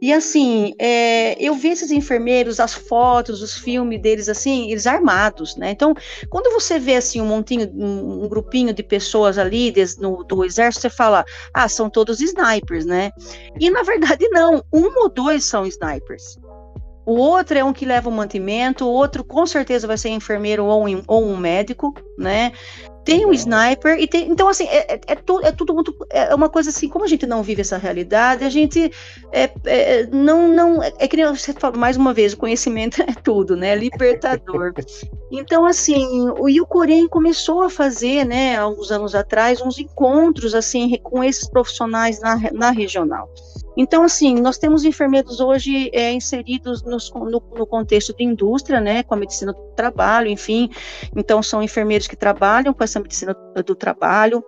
E assim, é, eu vi esses enfermeiros, as fotos, os filmes deles, assim, eles armados, né? Então, quando você vê assim um montinho, um, um grupinho de pessoas ali des, no, do exército, você fala, ah, são todos snipers, né? E na verdade não, um ou dois são snipers o outro é um que leva o mantimento, o outro com certeza vai ser enfermeiro ou um, ou um médico, né? Tem o um sniper e tem. Então, assim, é, é, é, tudo, é tudo muito. É uma coisa assim, como a gente não vive essa realidade, a gente é, é não. não é que nem você fala mais uma vez, o conhecimento [laughs] é tudo, né? Libertador. então, assim, o Yukorem começou a fazer, né, alguns anos atrás, uns encontros, assim, com esses profissionais na, na regional. Então, assim, nós temos enfermeiros hoje é, inseridos nos, no, no, contexto de indústria, né, com a medicina do trabalho, enfim. Então, são enfermeiros que trabalham com essa medicina do, do trabalho.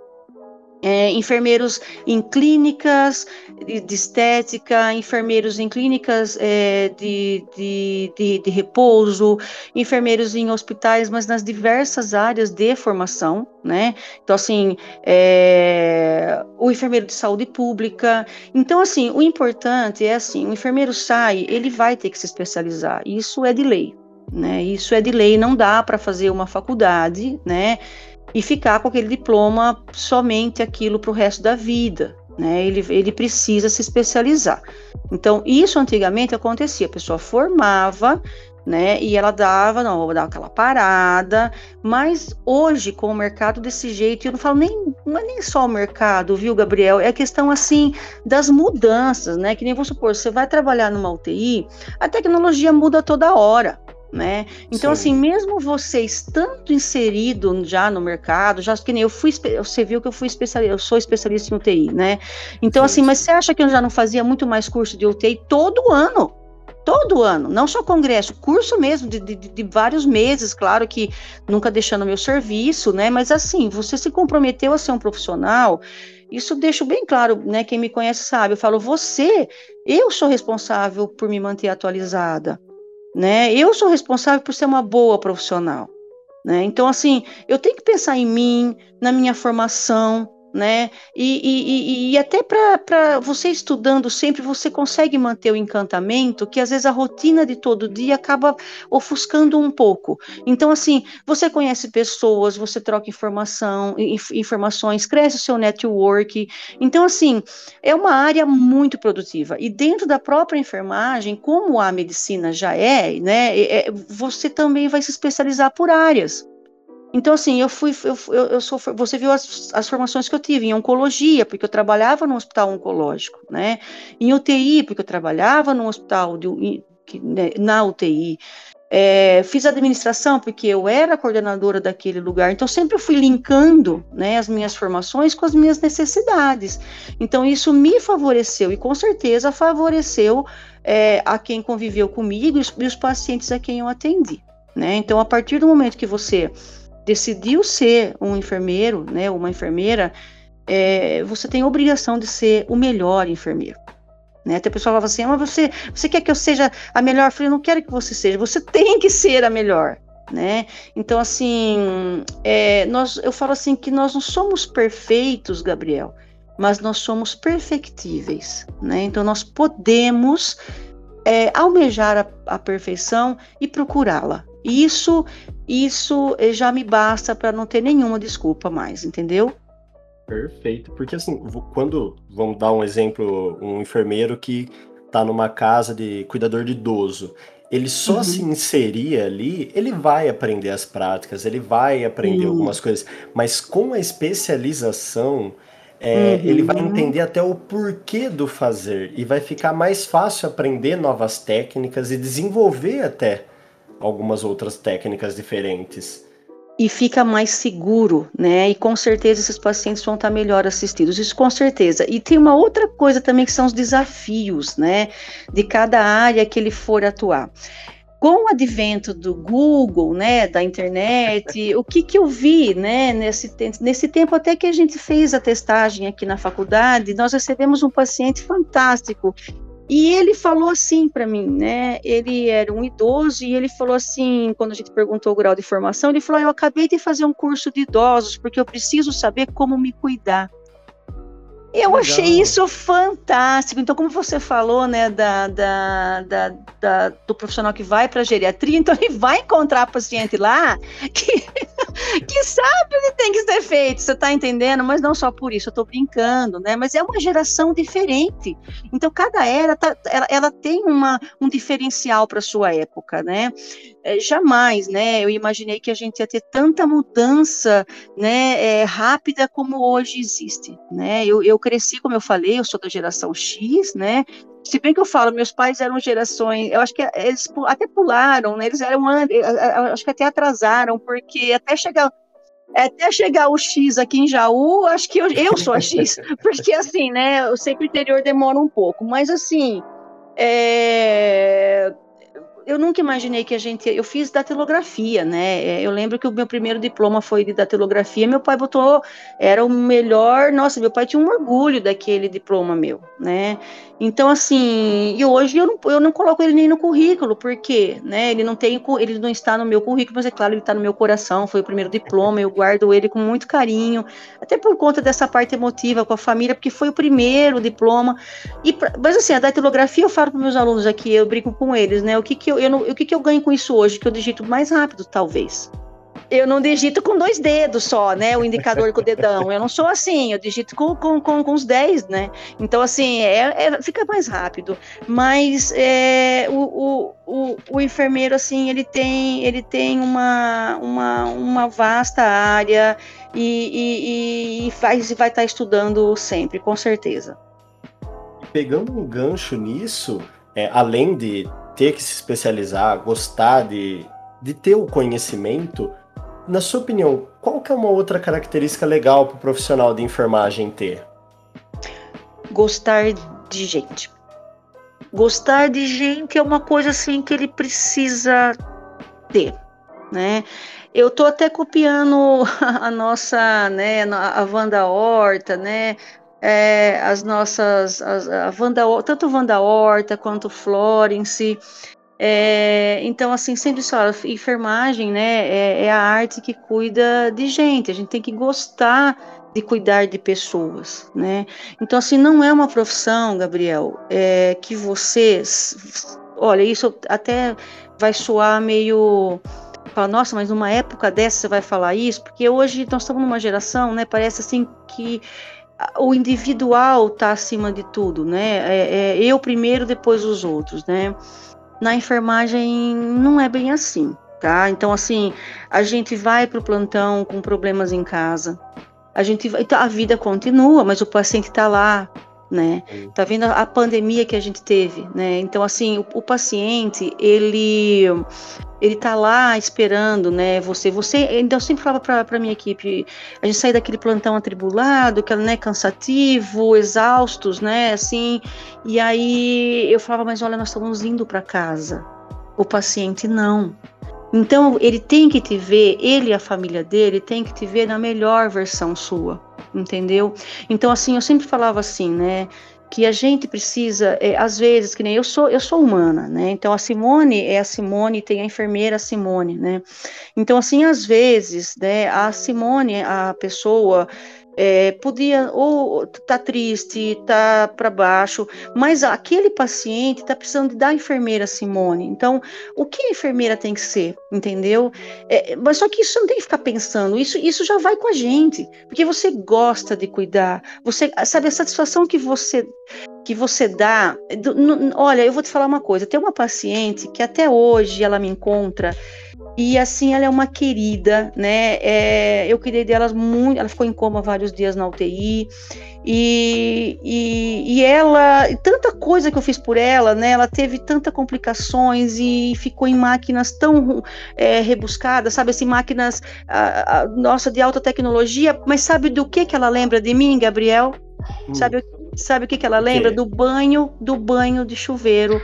É, enfermeiros em clínicas de, estética, enfermeiros em clínicas é, de, de, de, de, repouso, enfermeiros em hospitais, mas nas diversas áreas de formação, né? Então, assim, é, o enfermeiro de saúde pública. Então, assim, o importante é assim, o enfermeiro sai, ele vai ter que se especializar, isso é de lei. Né, isso é de lei, não dá para fazer uma faculdade, né? E ficar com aquele diploma somente aquilo para o resto da vida. Né? Ele, ele precisa se especializar. Então, isso antigamente acontecia, a pessoa formava, né? E ela dava, não, vou dar aquela parada, mas hoje, com o mercado desse jeito, eu não falo nem, não é nem só o mercado, viu, Gabriel? É a questão, assim, das mudanças, né? Que nem vamos supor, você vai trabalhar numa UTI, a tecnologia muda toda hora né? Então, Sim. assim, mesmo você estando inserido já no mercado, já que nem eu fui, você viu que eu fui especialista, eu sou especialista em UTI, né? Então, Sim. assim, mas você acha que eu já não fazia muito mais curso de UTI todo ano? Todo ano, não só congresso, curso mesmo de, de, de vários meses, claro que nunca deixando meu serviço, né? Mas assim, você se comprometeu a ser um profissional, isso deixo bem claro, né? Quem me conhece sabe, eu falo, você, eu sou responsável por me manter atualizada né? Eu sou responsável por ser uma boa profissional, né? Então, assim, eu tenho que pensar em mim, na minha formação, né? E, e, e até para você estudando sempre, você consegue manter o encantamento, que às vezes a rotina de todo dia acaba ofuscando um pouco. Então, assim, você conhece pessoas, você troca informação, informações, cresce o seu network. Então, assim, é uma área muito produtiva. E dentro da própria enfermagem, como a medicina já é, né? É, é você também vai se especializar por áreas. Então, assim, eu fui, eu, eu, eu sou, você viu as, as, formações que eu tive em oncologia, porque eu trabalhava no hospital oncológico, né? Em UTI, porque eu trabalhava no hospital de, né, na UTI. É, fiz administração porque eu era coordenadora daquele lugar, então sempre fui linkando né, as minhas formações com as minhas necessidades. Então isso me favoreceu e com certeza favoreceu é, a quem conviveu comigo e os, e os pacientes a quem eu atendi. Né? Então, a partir do momento que você decidiu ser um enfermeiro, né, uma enfermeira, é, você tem a obrigação de ser o melhor enfermeiro. Né? Até a pessoa fala assim, ah, mas você, você quer que eu seja a melhor? Eu falei, não quero que você seja, você [laughs] tem que ser a melhor. Né? Então, assim, é, nós, eu falo assim que nós não somos perfeitos, Gabriel, mas nós somos perfectíveis. Né? Então, nós podemos é, almejar a, a perfeição e procurá-la. Isso, isso eh, já me basta para não ter nenhuma desculpa mais, entendeu? Perfeito, porque assim, quando vamos dar um exemplo, um enfermeiro que está numa casa de cuidador de idoso, ele só uhum. se inserir ali, ele vai aprender as práticas, ele vai aprender uhum. algumas coisas, mas com a especialização, é, uhum. ele vai uhum. entender até o porquê do fazer e vai ficar mais fácil aprender novas técnicas e desenvolver até algumas outras técnicas diferentes. E fica mais seguro, né? E com certeza esses pacientes vão estar melhor assistidos, isso com certeza. E tem uma outra coisa também que são os desafios, né? De cada área que ele for atuar com o advento do Google, né, da internet, [laughs] o que, que eu vi, né, nesse, nesse tempo até que a gente fez a testagem aqui na faculdade, nós recebemos um paciente fantástico e ele falou assim para mim, né? Ele era um idoso e ele falou assim, quando a gente perguntou o grau de formação, ele falou: ah, "Eu acabei de fazer um curso de idosos porque eu preciso saber como me cuidar". Eu Legal. achei isso fantástico. Então, como você falou, né, da, da, da, da do profissional que vai para a geriatria, então ele vai encontrar paciente lá que, [laughs] que sabe o que tem que ser feito, você está entendendo? Mas não só por isso, eu estou brincando, né? Mas é uma geração diferente. Então, cada era, tá, ela, ela tem uma, um diferencial para sua época, né? É, jamais, né? Eu imaginei que a gente ia ter tanta mudança, né, é, rápida como hoje existe, né? Eu, eu cresci, como eu falei, eu sou da geração X, né? Se bem que eu falo, meus pais eram gerações, eu acho que eles até pularam, né? Eles eram, acho que até atrasaram, porque até chegar até chegar o X aqui em Jaú, acho que eu, eu sou a X, [laughs] porque assim, né? Eu sei que o interior demora um pouco, mas assim, é, eu nunca imaginei que a gente. Eu fiz datilografia, né? É, eu lembro que o meu primeiro diploma foi de datilografia. Meu pai botou. Era o melhor. Nossa, meu pai tinha um orgulho daquele diploma meu, né? Então, assim. E hoje eu não, eu não coloco ele nem no currículo, porque, né? Ele não tem. Ele não está no meu currículo, mas é claro, ele está no meu coração. Foi o primeiro diploma. Eu guardo ele com muito carinho. Até por conta dessa parte emotiva com a família, porque foi o primeiro diploma. E, mas, assim, a datilografia eu falo para meus alunos aqui, eu brinco com eles, né? O que, que eu, eu não, o que, que eu ganho com isso hoje? Que eu digito mais rápido, talvez. Eu não digito com dois dedos só, né? O indicador com o dedão. Eu não sou assim, eu digito com, com, com, com os dez, né? Então, assim, é, é fica mais rápido. Mas é, o, o, o, o, enfermeiro, assim, ele tem, ele tem uma, uma, uma vasta área e, e, e faz, vai estar estudando sempre, com certeza. Pegando um gancho nisso, é, além de ter que se especializar, gostar de, de ter o conhecimento, na sua opinião, qual que é uma outra característica legal para o profissional de enfermagem ter? Gostar de gente. Gostar de gente é uma coisa assim que ele precisa ter, né? Eu tô até copiando [laughs] a nossa, né, a Wanda Horta, né, é, as nossas, as, a tanto Wanda Horta quanto Florence. É, então, assim, sempre só, enfermagem, né, é, é, a arte que cuida de gente, a gente tem que gostar de cuidar de pessoas, né? Então, assim, não é uma profissão, Gabriel, é, que você, olha, isso até vai soar meio fala, nossa, mas numa época dessa você vai falar isso, porque hoje nós estamos numa geração, né? Parece assim que o individual está acima de tudo, né? É, é, eu primeiro, depois os outros, né? Na enfermagem não é bem assim, tá? Então, assim, a gente vai para o plantão com problemas em casa, a gente vai, a vida continua, mas o paciente está lá, né? Tá vendo a, pandemia que a gente teve, né? Então assim, o, o paciente ele ele tá lá esperando, né? Você, você, ainda eu sempre falava para minha equipe, a gente sair daquele plantão atribulado, que né, cansativo, exaustos, né? Assim, e aí eu falava, mas olha, nós estamos indo para casa. O paciente não. Então ele tem que te ver, ele e a família dele tem que te ver na melhor versão sua entendeu? Então, assim, eu sempre falava assim, né? que a gente precisa, é, às vezes, que nem eu sou, eu sou humana, né? Então a Simone é a Simone, tem a enfermeira Simone, né? Então assim, às vezes, né, a Simone, a pessoa é, podia ou tá triste, tá para baixo, mas aquele paciente está precisando da enfermeira Simone. Então, o que a enfermeira tem que ser, entendeu? É, mas só que isso não tem que ficar pensando, isso, isso já vai com a gente, porque você gosta de cuidar, você sabe a satisfação que você que você dá. Olha, eu vou te falar uma coisa. Tem uma paciente que até hoje ela me encontra e assim, ela é uma querida, né? É, eu cuidei delas muito. Ela ficou em coma vários dias na UTI. E, e, e, ela, tanta coisa que eu fiz por ela, né? Ela teve tantas complicações e ficou em máquinas tão é, rebuscadas, sabe? Assim, máquinas, a, a, nossa, de alta tecnologia. Mas sabe do que que ela lembra de mim, Gabriel? Hum. Sabe, sabe o que que ela lembra? Do banho, do banho de chuveiro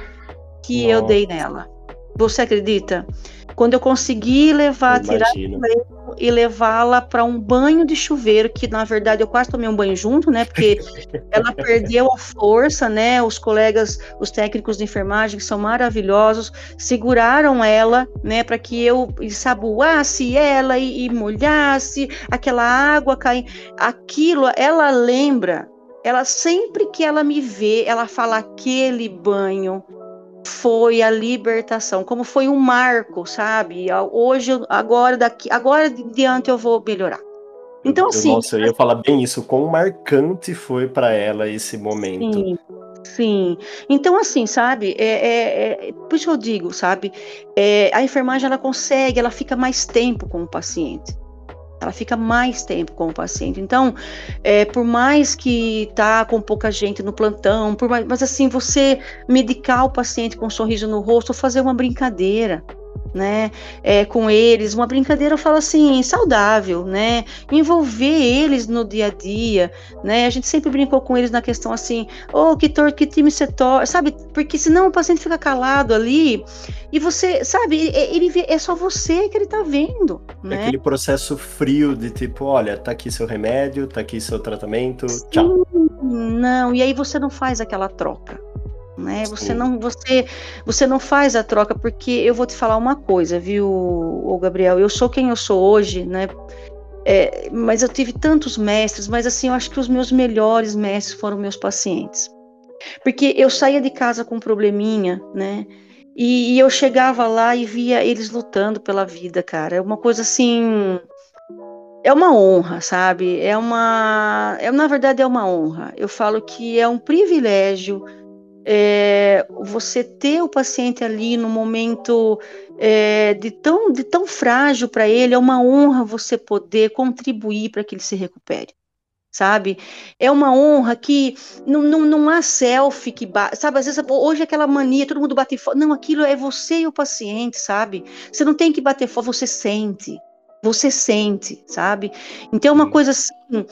que nossa. eu dei nela. Você acredita? Quando eu consegui levar, tirar o e levá-la para um banho de chuveiro, que na verdade eu quase tomei um banho junto, né? Porque [laughs] ela perdeu a força, né? Os colegas, os técnicos de enfermagem, que são maravilhosos, seguraram ela, né? Para que eu saboasse ela e, e molhasse aquela água cair. Aquilo, ela lembra ela sempre que ela me vê, ela fala aquele banho, foi a libertação, como foi um marco, sabe? Hoje, agora daqui, agora de diante eu vou melhorar. Então assim, nossa, eu ia falar bem isso, quão marcante foi para ela esse momento. Sim. Sim, então assim, sabe, é, é, é, por isso que eu digo, sabe, é, a enfermagem ela consegue, ela fica mais tempo com o paciente ela fica mais tempo com o paciente. Então, é, por mais que tá com pouca gente no plantão, mais, mas assim, você medicar o paciente com um sorriso no rosto, ou fazer uma brincadeira, né, é, com eles, uma brincadeira, eu falo assim, saudável, né, envolver eles no dia a dia, né, a gente sempre brincou com eles na questão assim, oh, que, tor que time você torce, sabe, porque senão o paciente fica calado ali, e você, sabe, ele vê, é só você que ele tá vendo, é né. Aquele processo frio de tipo, olha, tá aqui seu remédio, tá aqui seu tratamento, Sim, tchau. Não, e aí você não faz aquela troca, né? Você não, você, você não faz a troca porque eu vou te falar uma coisa, viu, o Gabriel? Eu sou quem eu sou hoje, né? É, mas eu tive tantos mestres, mas assim, eu acho que os meus melhores mestres foram meus pacientes. Porque eu saía de casa com um probleminha, né? E, e eu chegava lá e via eles lutando pela vida, cara. É uma coisa assim. É uma honra, sabe? É uma. É, na verdade, é uma honra. Eu falo que é um privilégio é, você ter o paciente ali no momento é, de, tão, de tão frágil para ele, é uma honra você poder contribuir para que ele se recupere. Sabe? É uma honra que não, não, não há selfie que sabe? Às vezes, hoje é aquela mania, todo mundo bate foto. Não, aquilo é você e o paciente, sabe? Você não tem que bater foto, você sente. Você sente, sabe? Então, é uma coisa assim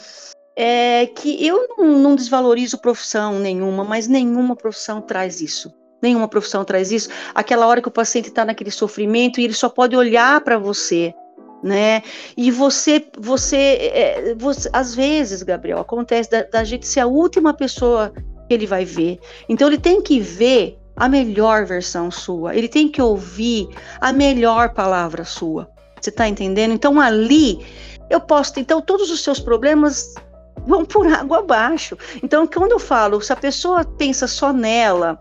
é que eu não, não desvalorizo profissão nenhuma, mas nenhuma profissão traz isso. Nenhuma profissão traz isso. Aquela hora que o paciente está naquele sofrimento e ele só pode olhar para você, né? E você, você, é, você, às vezes, Gabriel, acontece da, da gente ser a última pessoa que ele vai ver. Então ele tem que ver a melhor versão sua. Ele tem que ouvir a melhor palavra sua. Você está entendendo? Então ali eu posso. Então todos os seus problemas vão por água abaixo. Então, quando eu falo, se a pessoa pensa só nela,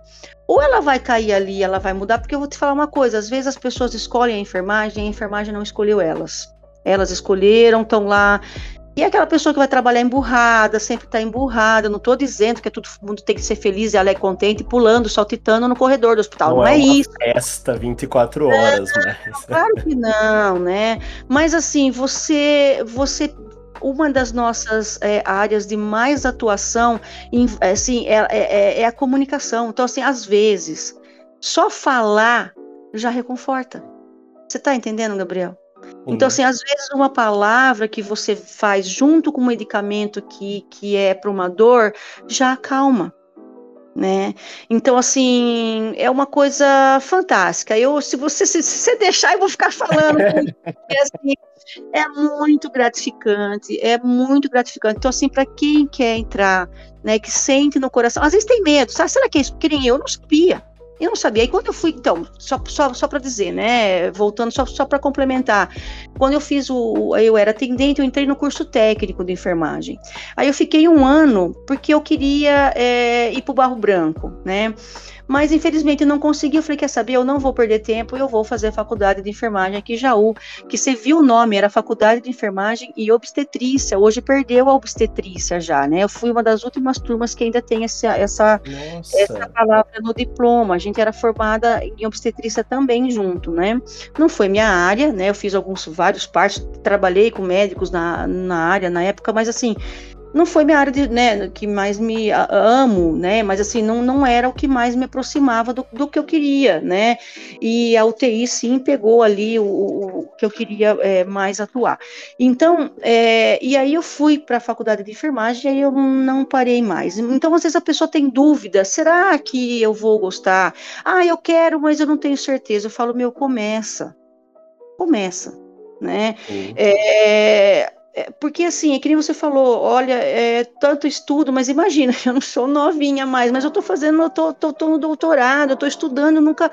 ou ela vai cair ali, ela vai mudar, porque eu vou te falar uma coisa: às vezes as pessoas escolhem a enfermagem e a enfermagem não escolheu elas. Elas escolheram, estão lá. E é aquela pessoa que vai trabalhar emburrada, sempre está emburrada. Não estou dizendo que todo mundo tem que ser feliz e ela é contente, pulando, saltitando no corredor do hospital. Não, não é, é isso. Festa 24 horas, né? Claro que não, né? Mas assim, você, você uma das nossas é, áreas de mais atuação em, assim, é, é, é, a comunicação. Então, assim, às vezes, só falar já reconforta. Você está entendendo, Gabriel? Então, assim, às vezes uma palavra que você faz junto com um medicamento que, que é para uma dor já acalma né? Então, assim, é uma coisa fantástica. Eu, se você se, se deixar, eu vou ficar falando. porque, [laughs] assim, é muito gratificante, é muito gratificante. Então, assim, para quem quer entrar, né, que sente no coração, às vezes tem medo, sabe? Será que é isso? Que nem eu, não sabia. Eu não sabia. E quando eu fui, então, só, só, só para dizer, né? Voltando só, só para complementar. Quando eu fiz o. Eu era atendente, eu entrei no curso técnico de enfermagem. Aí eu fiquei um ano, porque eu queria é, ir para o Barro Branco, né? Mas infelizmente não consegui. Eu falei, quer saber? Eu não vou perder tempo, eu vou fazer a faculdade de enfermagem aqui em Jaú, que você viu o nome, era Faculdade de Enfermagem e Obstetrícia. Hoje perdeu a obstetrícia já, né? Eu fui uma das últimas turmas que ainda tem essa, essa, essa palavra no diploma. A gente era formada em obstetrícia também junto, né? Não foi minha área, né? Eu fiz alguns vários partos, trabalhei com médicos na, na área na época, mas assim, não foi minha área de, né, que mais me amo, né, mas assim, não, não era o que mais me aproximava do, do que eu queria, né, e a UTI sim pegou ali o, o que eu queria é, mais atuar. Então, é, e aí eu fui para a faculdade de enfermagem e aí eu não parei mais. Então, às vezes a pessoa tem dúvida, será que eu vou gostar? Ah, eu quero, mas eu não tenho certeza. Eu falo, meu, começa, começa, né, uhum. é, porque assim, é que nem você falou, olha, é tanto estudo, mas imagina, [laughs] eu não sou novinha mais, mas eu estou fazendo, eu tô, tô, tô, no doutorado, eu estou estudando, nunca.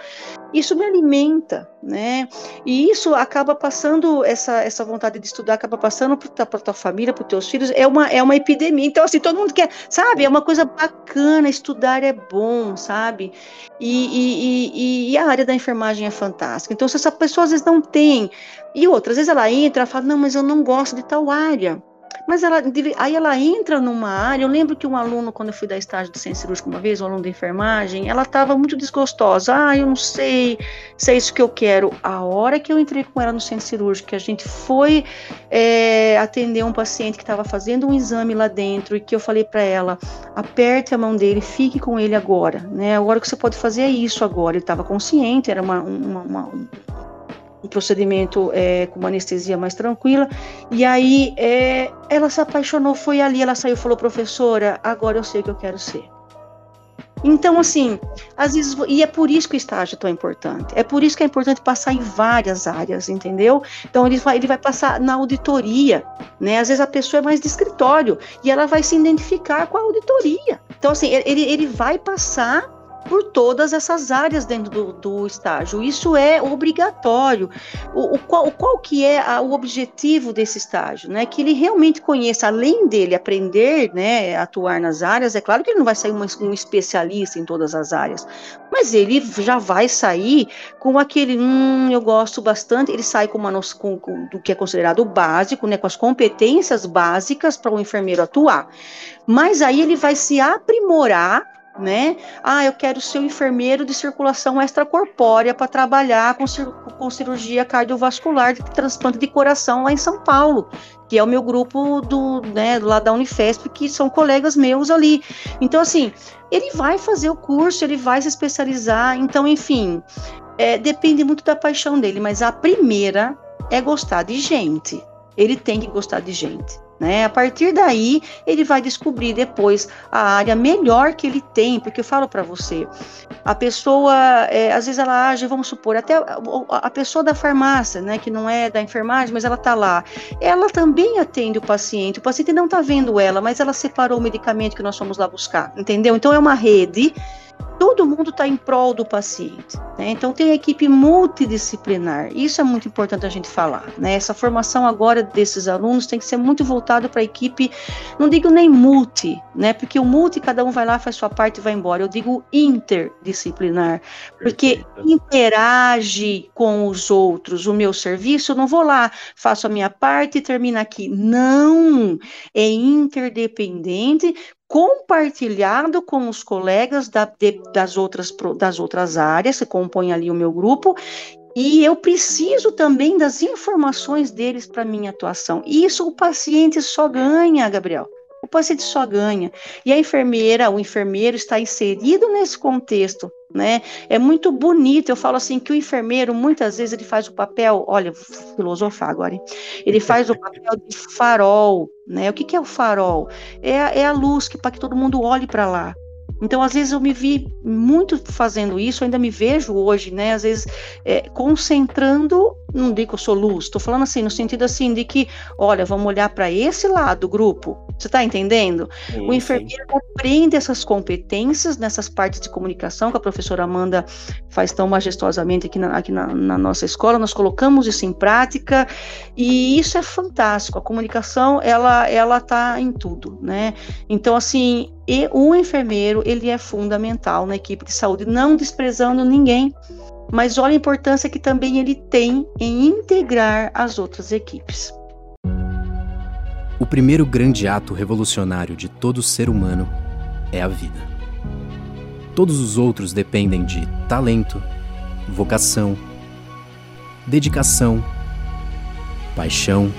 Isso me alimenta, né? E isso acaba passando, essa, essa vontade de estudar acaba passando para tua família, para teus filhos, é uma, é uma epidemia. Então, assim, todo mundo quer, sabe? É uma coisa bacana, estudar é bom, sabe? E, e, e, e a área da enfermagem é fantástica. Então, se essa pessoa às vezes não tem e outras vezes ela entra, ela fala, não, mas eu não gosto de tal área. Mas ela, aí ela entra numa área. Eu lembro que um aluno, quando eu fui dar estágio de ciência cirúrgica uma vez, um aluno de enfermagem, ela estava muito desgostosa. Ah, eu não sei se é isso que eu quero. A hora que eu entrei com ela no centro cirúrgico, que a gente foi é, atender um paciente que estava fazendo um exame lá dentro e que eu falei para ela: aperte a mão dele, fique com ele agora. Né? Agora que você pode fazer é isso agora. Ele estava consciente, era uma, uma, uma um procedimento é, com uma anestesia mais tranquila. E aí é, ela se apaixonou, foi ali, ela saiu e falou, professora, agora eu sei o que eu quero ser. Então, assim, às vezes, e é por isso que o estágio é tão importante. É por isso que é importante passar em várias áreas, entendeu? Então, ele vai, ele vai passar na auditoria, né? Às vezes a pessoa é mais de escritório e ela vai se identificar com a auditoria. Então, assim, ele, ele vai passar por todas essas áreas dentro do, do estágio. Isso é obrigatório. O, o, qual, qual que é a, o objetivo desse estágio? Né? Que ele realmente conheça, além dele aprender, né, atuar nas áreas, é claro que ele não vai sair um, um especialista em todas as áreas, mas ele já vai sair com aquele, hum, eu gosto bastante, ele sai com uma com, com, do que é considerado básico, né, com as competências básicas para o um enfermeiro atuar. Mas aí ele vai se aprimorar né? Ah, eu quero ser um enfermeiro de circulação extracorpórea para trabalhar com, com cirurgia cardiovascular de transplante de coração lá em São Paulo, que é o meu grupo do, né, lado da Unifesp, que são colegas meus ali. Então, assim, ele vai fazer o curso, ele vai se especializar, então, enfim, é, depende muito da paixão dele, mas a primeira é gostar de gente. Ele tem que gostar de gente. Né? A partir daí, ele vai descobrir depois a área melhor que ele tem, porque eu falo para você, a pessoa, é, às vezes ela age, vamos supor, até a, a, pessoa da farmácia, né, que não é da enfermagem, mas ela está lá, ela também atende o paciente, o paciente não está vendo ela, mas ela separou o medicamento que nós fomos lá buscar, entendeu? Então é uma rede todo mundo está em prol do paciente. Né? Então, tem a equipe multidisciplinar. Isso é muito importante a gente falar. Né? Essa formação agora desses alunos tem que ser muito voltada para a equipe, não digo nem multi, né? porque o multi, cada um vai lá, faz sua parte e vai embora. Eu digo interdisciplinar, porque interage com os outros. O meu serviço, eu não vou lá, faço a minha parte e termina aqui. Não! É interdependente, compartilhado com os colegas da, de, das, outras, das outras áreas que compõem ali o meu grupo, e eu preciso também das informações deles para minha atuação. Isso o paciente só ganha, Gabriel. O paciente só ganha. E a enfermeira, o enfermeiro está inserido nesse contexto, né? É muito bonito. Eu falo assim que o enfermeiro muitas vezes ele faz o papel, olha, filosofar agora, hein? ele faz o papel de farol, né? O que, que é o farol? É, é a luz que para que todo mundo olhe para lá. Então, às vezes, eu me vi muito fazendo isso, ainda me vejo hoje, né? Às vezes, é, concentrando, não digo que eu sou luz, estou falando assim, no sentido assim, de que, olha, vamos olhar para esse lado do grupo. Você está entendendo? Sim, o enfermeiro sim. aprende essas competências nessas partes de comunicação que a professora Amanda faz tão majestosamente aqui na, aqui na, na nossa escola. Nós colocamos isso em prática e isso é fantástico. A comunicação, ela, ela tá em tudo, né? Então, assim, e o enfermeiro, ele é fundamental na equipe de saúde, não desprezando ninguém, mas olha a importância que também ele tem em integrar as outras equipes. O primeiro grande ato revolucionário de todo ser humano é a vida. Todos os outros dependem de talento, vocação, dedicação, paixão,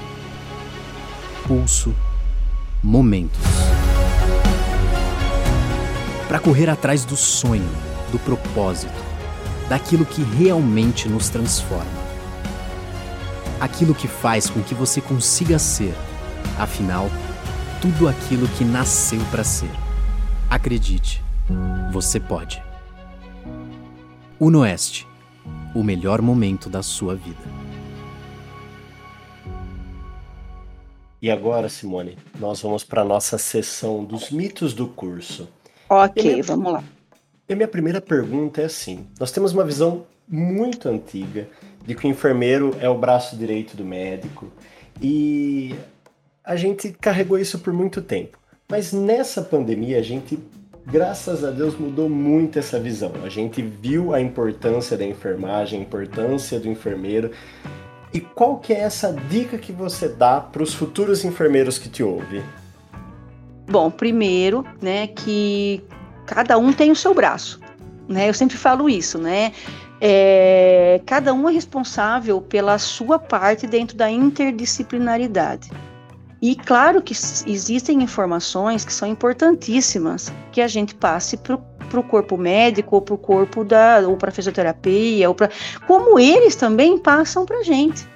pulso, momentos para correr atrás do sonho, do propósito, daquilo que realmente nos transforma. Aquilo que faz com que você consiga ser, afinal, tudo aquilo que nasceu para ser. Acredite, você pode. Unoeste, o melhor momento da sua vida. E agora, Simone, nós vamos para a nossa sessão dos mitos do curso. Ok, minha, vamos lá. E a minha primeira pergunta é assim: nós temos uma visão muito antiga de que o enfermeiro é o braço direito do médico e a gente carregou isso por muito tempo. Mas nessa pandemia a gente, graças a Deus, mudou muito essa visão. A gente viu a importância da enfermagem, a importância do enfermeiro. E qual que é essa dica que você dá para os futuros enfermeiros que te ouvem? Bom, primeiro, né, que cada um tem o seu braço, né? Eu sempre falo isso, né? É, cada um é responsável pela sua parte dentro da interdisciplinaridade. E claro que existem informações que são importantíssimas que a gente passe para o corpo médico ou para o corpo da ou para fisioterapia ou para como eles também passam para gente.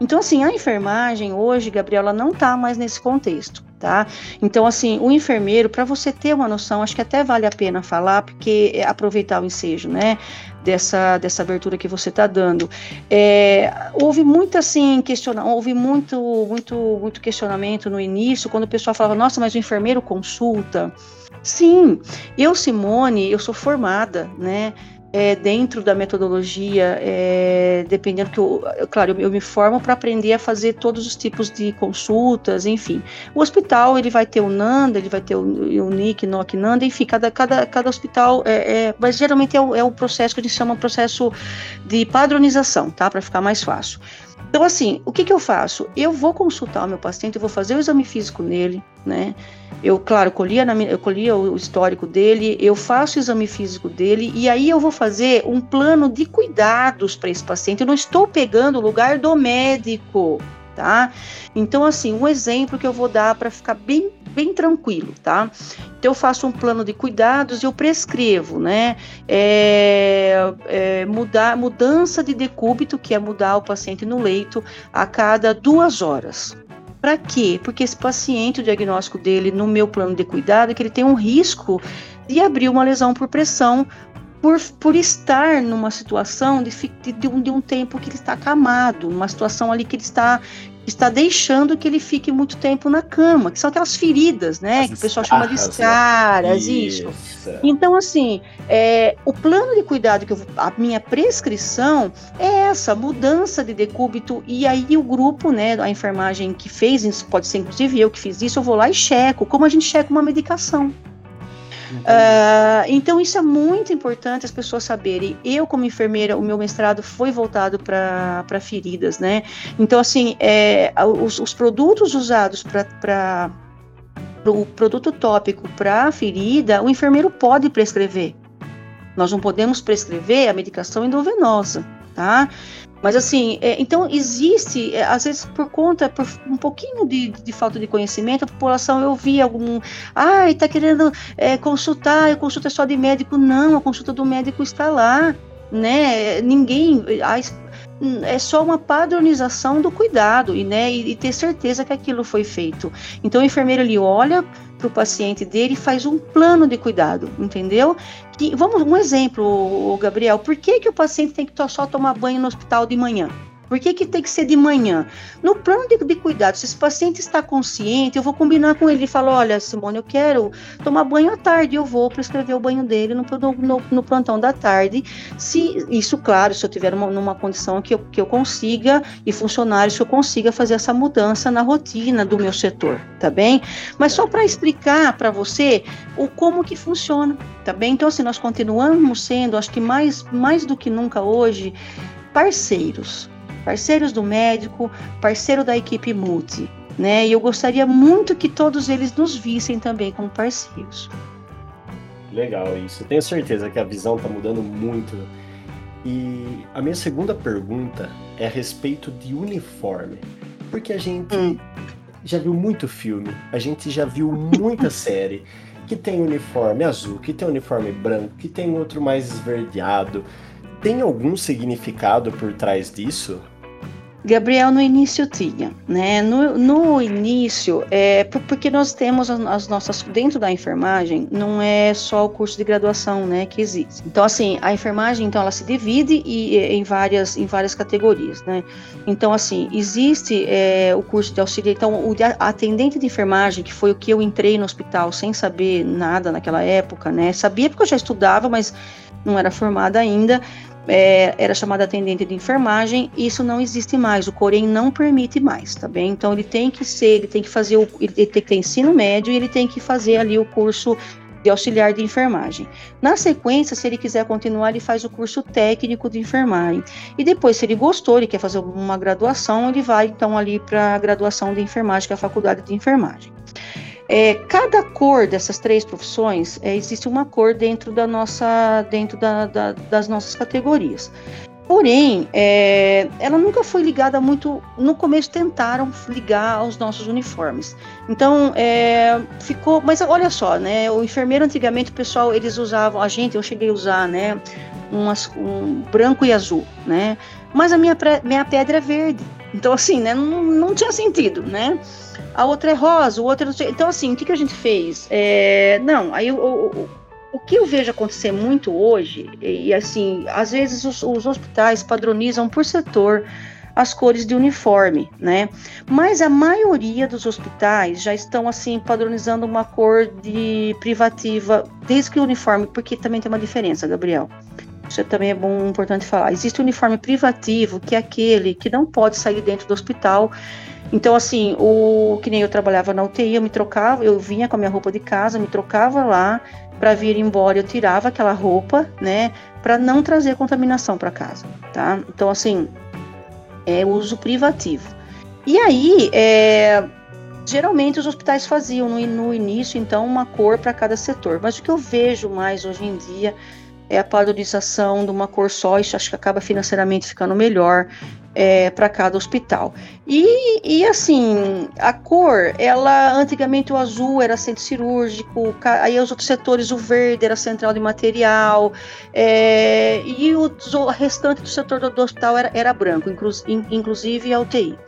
Então, assim, a enfermagem hoje, Gabriela, não está mais nesse contexto, tá? Então, assim, o enfermeiro, para você ter uma noção, acho que até vale a pena falar, porque é aproveitar o ensejo, né? Dessa, dessa abertura que você está dando. É, houve muito assim, questiona, houve muito, muito, muito questionamento no início, quando o pessoal falava, nossa, mas o enfermeiro consulta. Sim, eu, Simone, eu sou formada, né? É, dentro da metodologia, é, dependendo que eu, claro, eu, eu me formo para aprender a fazer todos os tipos de consultas, enfim. O hospital ele vai ter o NANDA, ele vai ter o, o NIC, NOC, NANDA, enfim, cada, cada, cada hospital, é, é mas geralmente é o, é o processo que a gente chama de processo de padronização, tá, para ficar mais fácil. Então, assim, o que, que eu faço? Eu vou consultar o meu paciente, eu vou fazer o exame físico nele, né? Eu, claro, colhia, na, eu colhia o histórico dele, eu faço o exame físico dele e aí eu vou fazer um plano de cuidados para esse paciente. Eu não estou pegando o lugar do médico, tá? Então, assim, um exemplo que eu vou dar para ficar bem, bem tranquilo, tá? Então, eu faço um plano de cuidados e eu prescrevo, né? É, é, mudar, mudança de decúbito, que é mudar o paciente no leito a cada duas horas. Para quê? Porque esse paciente, o diagnóstico dele no meu plano de cuidado é que ele tem um risco de abrir uma lesão por pressão por, por estar numa situação de, de, um, de um tempo que ele está acamado, numa situação ali que ele está está deixando que ele fique muito tempo na cama, que são aquelas feridas, né? As que o pessoal chama de escaras, né? isso. isso. Então, assim, é, o plano de cuidado que eu, a minha prescrição é essa mudança de decúbito e aí o grupo, né, a enfermagem que fez, pode ser inclusive eu que fiz isso, eu vou lá e checo, como a gente checa uma medicação. Uh, então, isso é muito importante as pessoas saberem. Eu, como enfermeira, o meu mestrado foi voltado para feridas, né? Então, assim, é, os, os produtos usados para o produto tópico para ferida, o enfermeiro pode prescrever. Nós não podemos prescrever a medicação endovenosa, tá? Mas assim, é, então existe, é, às vezes por conta, por um pouquinho de, de, falta de conhecimento, a população, eu vi algum, ai, tá querendo é, consultar, a consulta é só de médico. Não, a consulta do médico está lá, né? Ninguém, a, é só uma padronização do cuidado e, né, e, ter certeza que aquilo foi feito. Então o enfermeiro ele olha para o paciente dele e faz um plano de cuidado, entendeu? Que, vamos um exemplo, Gabriel. Por que, que o paciente tem que só tomar banho no hospital de manhã? Por que, que tem que ser de manhã? No plano de, de cuidado, se esse paciente está consciente, eu vou combinar com ele e falar: olha, Simone, eu quero tomar banho à tarde, eu vou prescrever o banho dele no, no, no plantão da tarde. Se isso, claro, se eu tiver uma, numa condição que eu, que eu consiga, e funcionários, que eu consiga fazer essa mudança na rotina do meu setor, tá bem? Mas só para explicar para você o como que funciona, tá bem? Então, assim, nós continuamos sendo, acho que mais, mais do que nunca hoje, parceiros parceiros do médico, parceiro da equipe multi, né? E eu gostaria muito que todos eles nos vissem também como parceiros. Legal isso. Tenho certeza que a visão está mudando muito. E a minha segunda pergunta é a respeito de uniforme, porque a gente hum. já viu muito filme, a gente já viu muita [laughs] série que tem uniforme azul, que tem uniforme branco, que tem outro mais esverdeado. Tem algum significado por trás disso? Gabriel no início tinha, né? No, no início, é porque nós temos as nossas dentro da enfermagem, não é só o curso de graduação, né, que existe. Então, assim, a enfermagem, então, ela se divide e, em várias em várias categorias, né? Então, assim, existe é, o curso de auxiliar. Então, o de atendente de enfermagem, que foi o que eu entrei no hospital sem saber nada naquela época, né? Sabia porque eu já estudava, mas não era formada ainda é, era chamada atendente de enfermagem, isso não existe mais, o Corém não permite mais, tá bem? Então ele tem que ser, ele tem que fazer, o, ele tem que ter ensino médio e ele tem que fazer ali o curso de auxiliar de enfermagem. Na sequência, se ele quiser continuar, ele faz o curso técnico de enfermagem. E depois, se ele gostou, ele quer fazer uma graduação, ele vai então ali para a graduação de enfermagem, que é a faculdade de enfermagem. É, cada cor dessas três profissões, é, existe uma cor dentro da nossa, dentro da, da, das nossas categorias. Porém, é, ela nunca foi ligada muito. No começo tentaram ligar aos nossos uniformes. Então, é, ficou. Mas olha só, né? O enfermeiro antigamente, o pessoal, eles usavam. A gente, eu cheguei a usar, né? Um branco e azul, né? Mas a minha, minha pedra é verde. Então, assim, né? Não, não tinha sentido, né? A outra é rosa, o outro é. Então, assim, o que, que a gente fez? É, não, aí o, o que eu vejo acontecer muito hoje, e, assim, às vezes os, os hospitais padronizam por setor as cores de uniforme, né? Mas a maioria dos hospitais já estão assim padronizando uma cor de privativa desde que o uniforme, porque também tem uma diferença, Gabriel. Isso também é bom, importante falar. Existe o uniforme privativo, que é aquele que não pode sair dentro do hospital. Então, assim, o que nem eu trabalhava na UTI, eu me trocava, eu vinha com a minha roupa de casa, me trocava lá, para vir embora eu tirava aquela roupa, né, para não trazer contaminação para casa, tá? Então assim, é uso privativo. E aí, é, geralmente os hospitais faziam no, no início então uma cor para cada setor, mas o que eu vejo mais hoje em dia é a padronização de uma cor só, isso acho que acaba financeiramente ficando melhor é, para cada hospital. E, e assim, a cor, ela antigamente o azul era centro cirúrgico, aí os outros setores o verde era central de material, é, e o, restante do setor do, do hospital era, era branco, inclu, inclusive a UTI.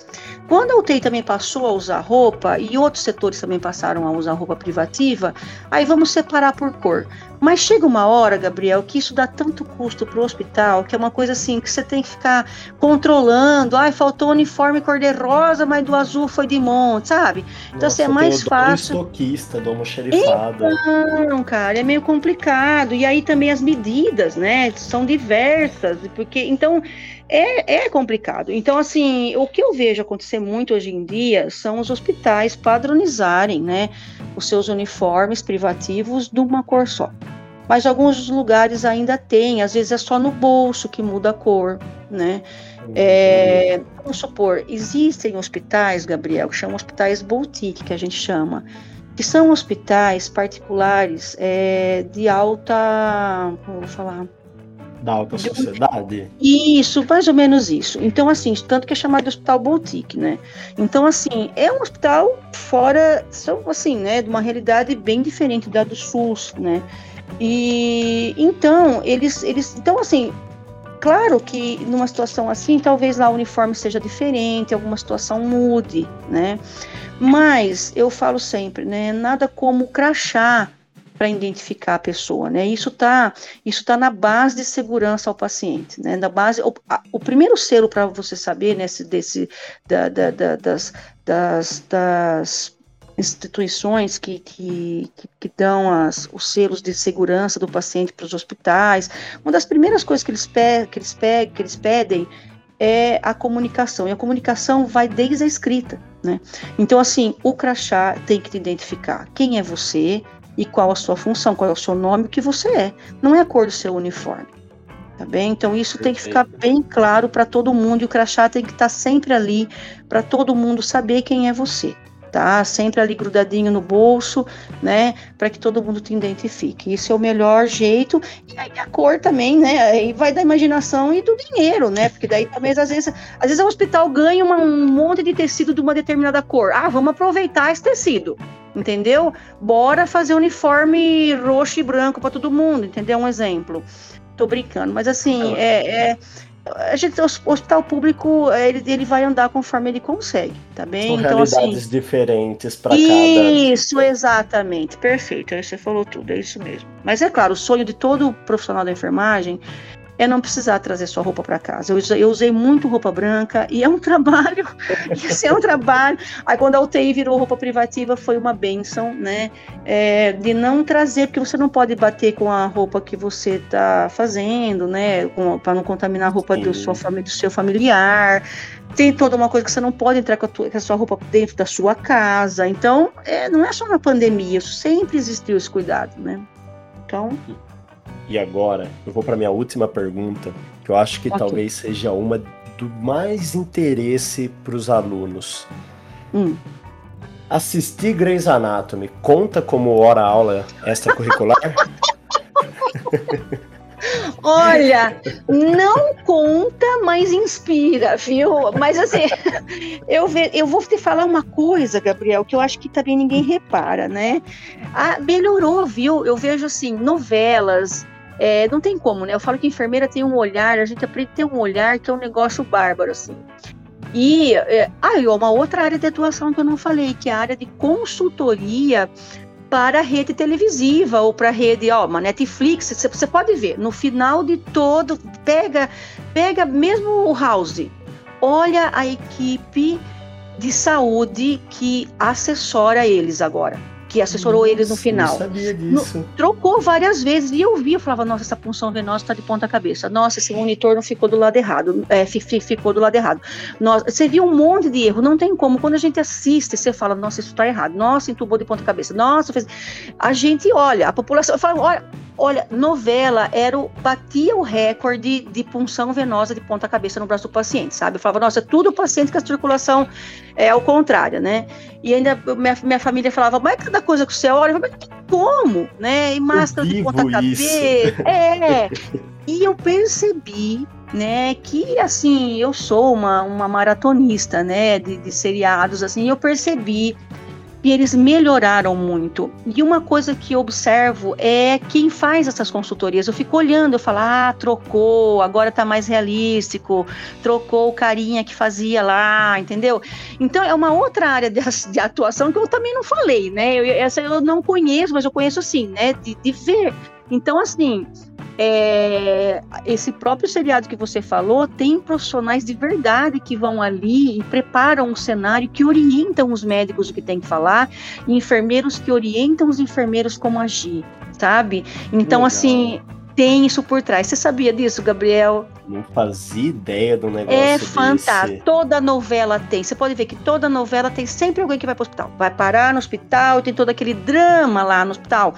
Quando a UTI também passou a usar roupa e outros setores também passaram a usar roupa privativa, aí vamos separar por cor. Mas chega uma hora, Gabriel, que isso dá tanto custo para o hospital, que é uma coisa assim que você tem que ficar controlando. Ai, faltou uniforme cor-de-rosa, mas do azul foi de monte, sabe? Então, Nossa, assim, é mais fácil. Do estoquista, do almoxerifado. Não, cara, é meio complicado. E aí também as medidas, né, são diversas, porque então é, é complicado. Então, assim, o que eu vejo acontecer muito hoje em dia são os hospitais padronizarem, né, os seus uniformes privativos de uma cor só. Mas alguns lugares ainda tem, às vezes é só no bolso que muda a cor, né? É, vamos supor, existem hospitais, Gabriel, que chamam hospitais boutique, que a gente chama, que são hospitais particulares é, de alta, como eu vou falar, da alta sociedade? Isso, mais ou menos isso. Então, assim, tanto que é chamado de hospital boutique, né? Então, assim, é um hospital fora, são, assim, né, de uma realidade bem diferente da do SUS, né? E então, eles, eles, então, assim, claro que numa situação assim, talvez lá o uniforme seja diferente, alguma situação mude, né? Mas eu falo sempre, né, nada como crachá para identificar a pessoa, né? Isso tá, isso tá na base de segurança ao paciente, né? Na base, o, a, o primeiro selo para você saber, né, desse, da, da, da, das, das, das instituições que, que, que, dão as, os selos de segurança do paciente para os hospitais. Uma das primeiras coisas que eles, pe que, eles pe que eles pedem é a comunicação. E a comunicação vai desde a escrita. Né? Então, assim, o crachá tem que te identificar quem é você, e qual a sua função, qual é o seu nome, o que você é. Não é a cor do seu uniforme. Tá bem? Então isso Perfeito. tem que ficar bem claro para todo mundo e o crachá tem que estar tá sempre ali para todo mundo saber quem é você. Tá? Sempre ali grudadinho no bolso, né? Para que todo mundo te identifique. Isso é o melhor jeito. E aí a cor também, né? Aí vai da imaginação e do dinheiro, né? Porque daí também às vezes, às vezes o hospital ganha uma, um monte de tecido de uma determinada cor. Ah, vamos aproveitar esse tecido entendeu? Bora fazer uniforme roxo e branco para todo mundo, entendeu? Um exemplo. Tô brincando, mas assim, é, é a gente, o hospital público ele, ele vai andar conforme ele consegue, tá bem? São então, realidades assim, diferentes para cada. Isso, exatamente, perfeito. Aí você falou tudo, é isso mesmo. Mas é claro, o sonho de todo profissional da enfermagem é não precisar trazer sua roupa para casa. Eu, eu, usei muito roupa branca e é um [laughs] trabalho, isso é um trabalho. Aí quando a UTI virou roupa privativa foi uma benção, né? É, de não trazer, porque você não pode bater com a roupa que você está fazendo, né? Para não contaminar a roupa do, sua, do seu familiar. Tem toda uma coisa que você não pode entrar com a, tua, com a sua roupa dentro da sua casa. Então, é, não é só na pandemia, sempre existiu esse cuidado, né? Então. E agora, eu vou para minha última pergunta, que eu acho que okay. talvez seja uma do mais interesse para os alunos. Hum. Assistir Grey's Anatomy conta como hora-aula extracurricular? [laughs] Olha, não conta, mas inspira, viu? Mas assim, [laughs] eu, ve, eu vou te falar uma coisa, Gabriel, que eu acho que também ninguém repara, né? Ah, melhorou, viu? Eu vejo assim, novelas, é, não tem como, né? Eu falo que enfermeira tem um olhar, a gente aprende a ter um olhar que é um negócio bárbaro, assim. E é, ah, uma outra área de atuação que eu não falei, que é a área de consultoria para a rede televisiva ou para a rede, ó, uma Netflix, você pode ver, no final de todo, pega, pega mesmo o House, olha a equipe de saúde que assessora eles agora que assessorou nossa, eles no final. sabia disso. No, trocou várias vezes e eu vi, eu falava, nossa, essa punção venosa está de ponta cabeça. Nossa, esse monitor não ficou do lado errado, é, ficou do lado errado. Nossa, você viu um monte de erro, não tem como. Quando a gente assiste, você fala, nossa, isso está errado. Nossa, entubou de ponta cabeça. Nossa, fez... a gente olha, a população fala, olha, Olha, novela era o, batia o recorde de punção venosa de ponta cabeça no braço do paciente, sabe? Eu falava, nossa, tudo paciente com a circulação é ao contrário, né? E ainda minha, minha família falava, mas cada coisa que você olha, mas como, né? E máscara de ponta cabeça. É. e eu percebi né, que assim, eu sou uma, uma maratonista, né, de, de seriados, assim, eu percebi e eles melhoraram muito. E uma coisa que eu observo é quem faz essas consultorias. Eu fico olhando, eu falo, ah, trocou, agora tá mais realístico, trocou o carinha que fazia lá, entendeu? Então é uma outra área de, de atuação que eu também não falei, né? Eu, essa eu não conheço, mas eu conheço sim, né? De, de ver. Então, assim, é, esse próprio seriado que você falou tem profissionais de verdade que vão ali e preparam um cenário que orientam os médicos o que tem que falar, e enfermeiros que orientam os enfermeiros como agir, sabe? Então, Legal. assim, tem isso por trás. Você sabia disso, Gabriel? Não fazia ideia do negócio. É fantástico. Toda novela tem. Você pode ver que toda novela tem sempre alguém que vai para o hospital. Vai parar no hospital, tem todo aquele drama lá no hospital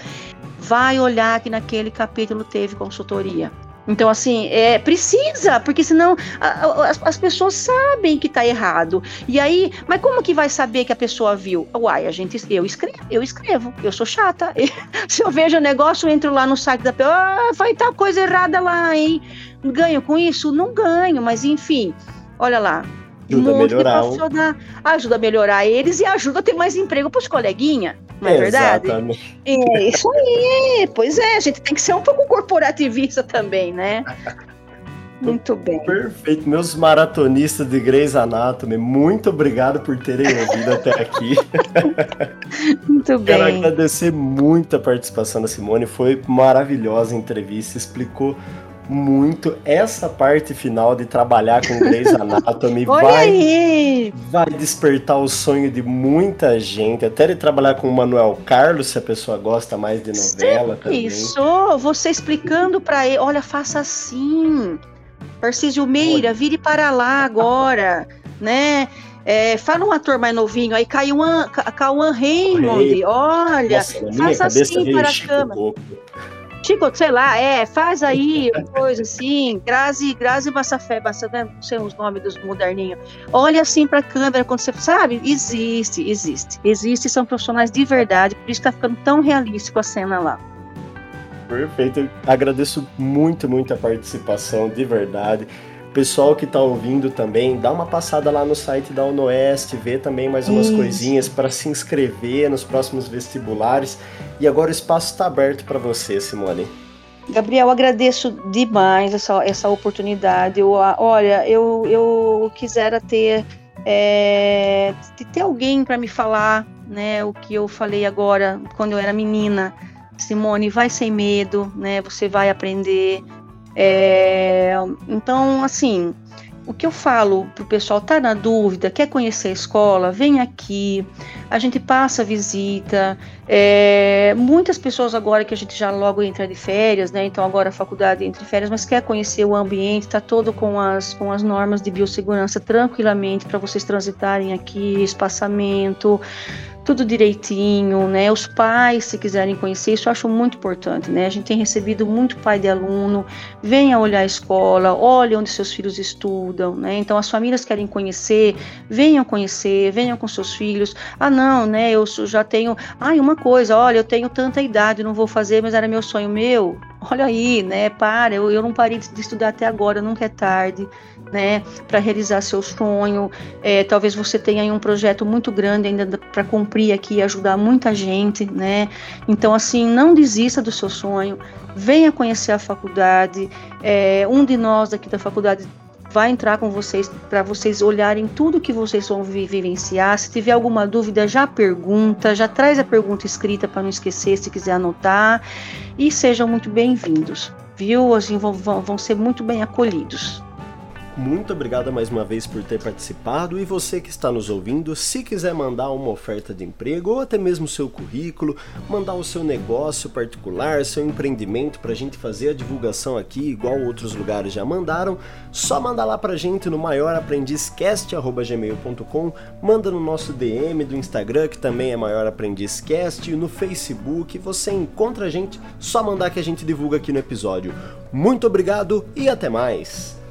vai olhar que naquele capítulo teve consultoria. Então, assim, é, precisa, porque senão a, a, as, as, pessoas sabem que está errado. E aí, mas como que vai saber que a pessoa viu? Uai, a gente, eu escrevo, eu escrevo, eu sou chata. [laughs] Se eu vejo o negócio, eu entro lá no site da pessoa, ah, vai estar tá coisa errada lá, hein? Ganho com isso? Não ganho, mas enfim, olha lá, ajuda a melhorar. Ajuda a melhorar eles e ajuda a ter mais emprego para os coleguinhas. Não é, é verdade? Exatamente. É isso aí. Pois é, a gente tem que ser um pouco corporativista também, né? [laughs] Muito bem. Perfeito. Meus maratonistas de Grey's Anatomy, muito obrigado por terem ouvido até aqui. [laughs] Muito bem. Quero agradecer muito a participação da Simone. Foi maravilhosa a entrevista. Explicou muito essa parte final de trabalhar com Grey's [laughs] Anatomy vai, vai despertar o sonho de muita gente, até de trabalhar com o Manuel Carlos, se a pessoa gosta mais de novela Sim, também. Isso, você explicando para ele, olha, faça assim. Tarcísio Meira, vire para lá agora, [laughs] né? É, fala um ator mais novinho aí, Cauã Raymond, olha, Nossa, faça assim para a câmera. Tipo, sei lá, é, faz aí coisa assim, Grazi, Grazi Massafé, Massa, né? não sei os nomes dos moderninhos. Olha assim pra câmera quando você sabe, existe, existe. Existe, são profissionais de verdade, por isso tá ficando tão realístico a cena lá. Perfeito. Agradeço muito, muito a participação, de verdade. Pessoal que está ouvindo também, dá uma passada lá no site da UNOeste, vê também mais umas Isso. coisinhas para se inscrever nos próximos vestibulares. E agora o espaço está aberto para você, Simone. Gabriel, agradeço demais essa, essa oportunidade. Eu, olha, eu, eu quisera ter, é, ter alguém para me falar né, o que eu falei agora quando eu era menina. Simone, vai sem medo, né? Você vai aprender, é, então, assim, o que eu falo para o pessoal tá na dúvida, quer conhecer a escola, vem aqui, a gente passa a visita. É, muitas pessoas agora que a gente já logo entra de férias, né? Então agora a faculdade entra de férias, mas quer conhecer o ambiente, está todo com as, com as normas de biossegurança tranquilamente para vocês transitarem aqui, espaçamento tudo direitinho, né? Os pais, se quiserem conhecer, isso eu acho muito importante, né? A gente tem recebido muito pai de aluno, venha olhar a escola, olhe onde seus filhos estudam, né? Então as famílias querem conhecer, venham conhecer, venham com seus filhos. Ah, não, né? Eu já tenho, ai, uma coisa, olha, eu tenho tanta idade, não vou fazer, mas era meu sonho meu. Olha aí, né? Para, eu, eu não parei de estudar até agora, nunca é tarde né, para realizar seu sonho. É, talvez você tenha um projeto muito grande ainda para cumprir aqui e ajudar muita gente, né? Então, assim, não desista do seu sonho. Venha conhecer a faculdade. É, um de nós aqui da faculdade vai entrar com vocês para vocês olharem tudo que vocês vão vivenciar. Se tiver alguma dúvida, já pergunta, já traz a pergunta escrita para não esquecer, se quiser anotar. E sejam muito bem-vindos, viu? Assim, vão, vão ser muito bem acolhidos. Muito obrigado mais uma vez por ter participado e você que está nos ouvindo, se quiser mandar uma oferta de emprego ou até mesmo seu currículo, mandar o seu negócio particular, seu empreendimento para a gente fazer a divulgação aqui, igual outros lugares já mandaram, só manda lá para a gente no maioraprendizcast@gmail.com, manda no nosso DM do Instagram que também é Maior Aprendizcast, no Facebook, você encontra a gente, só mandar que a gente divulga aqui no episódio. Muito obrigado e até mais.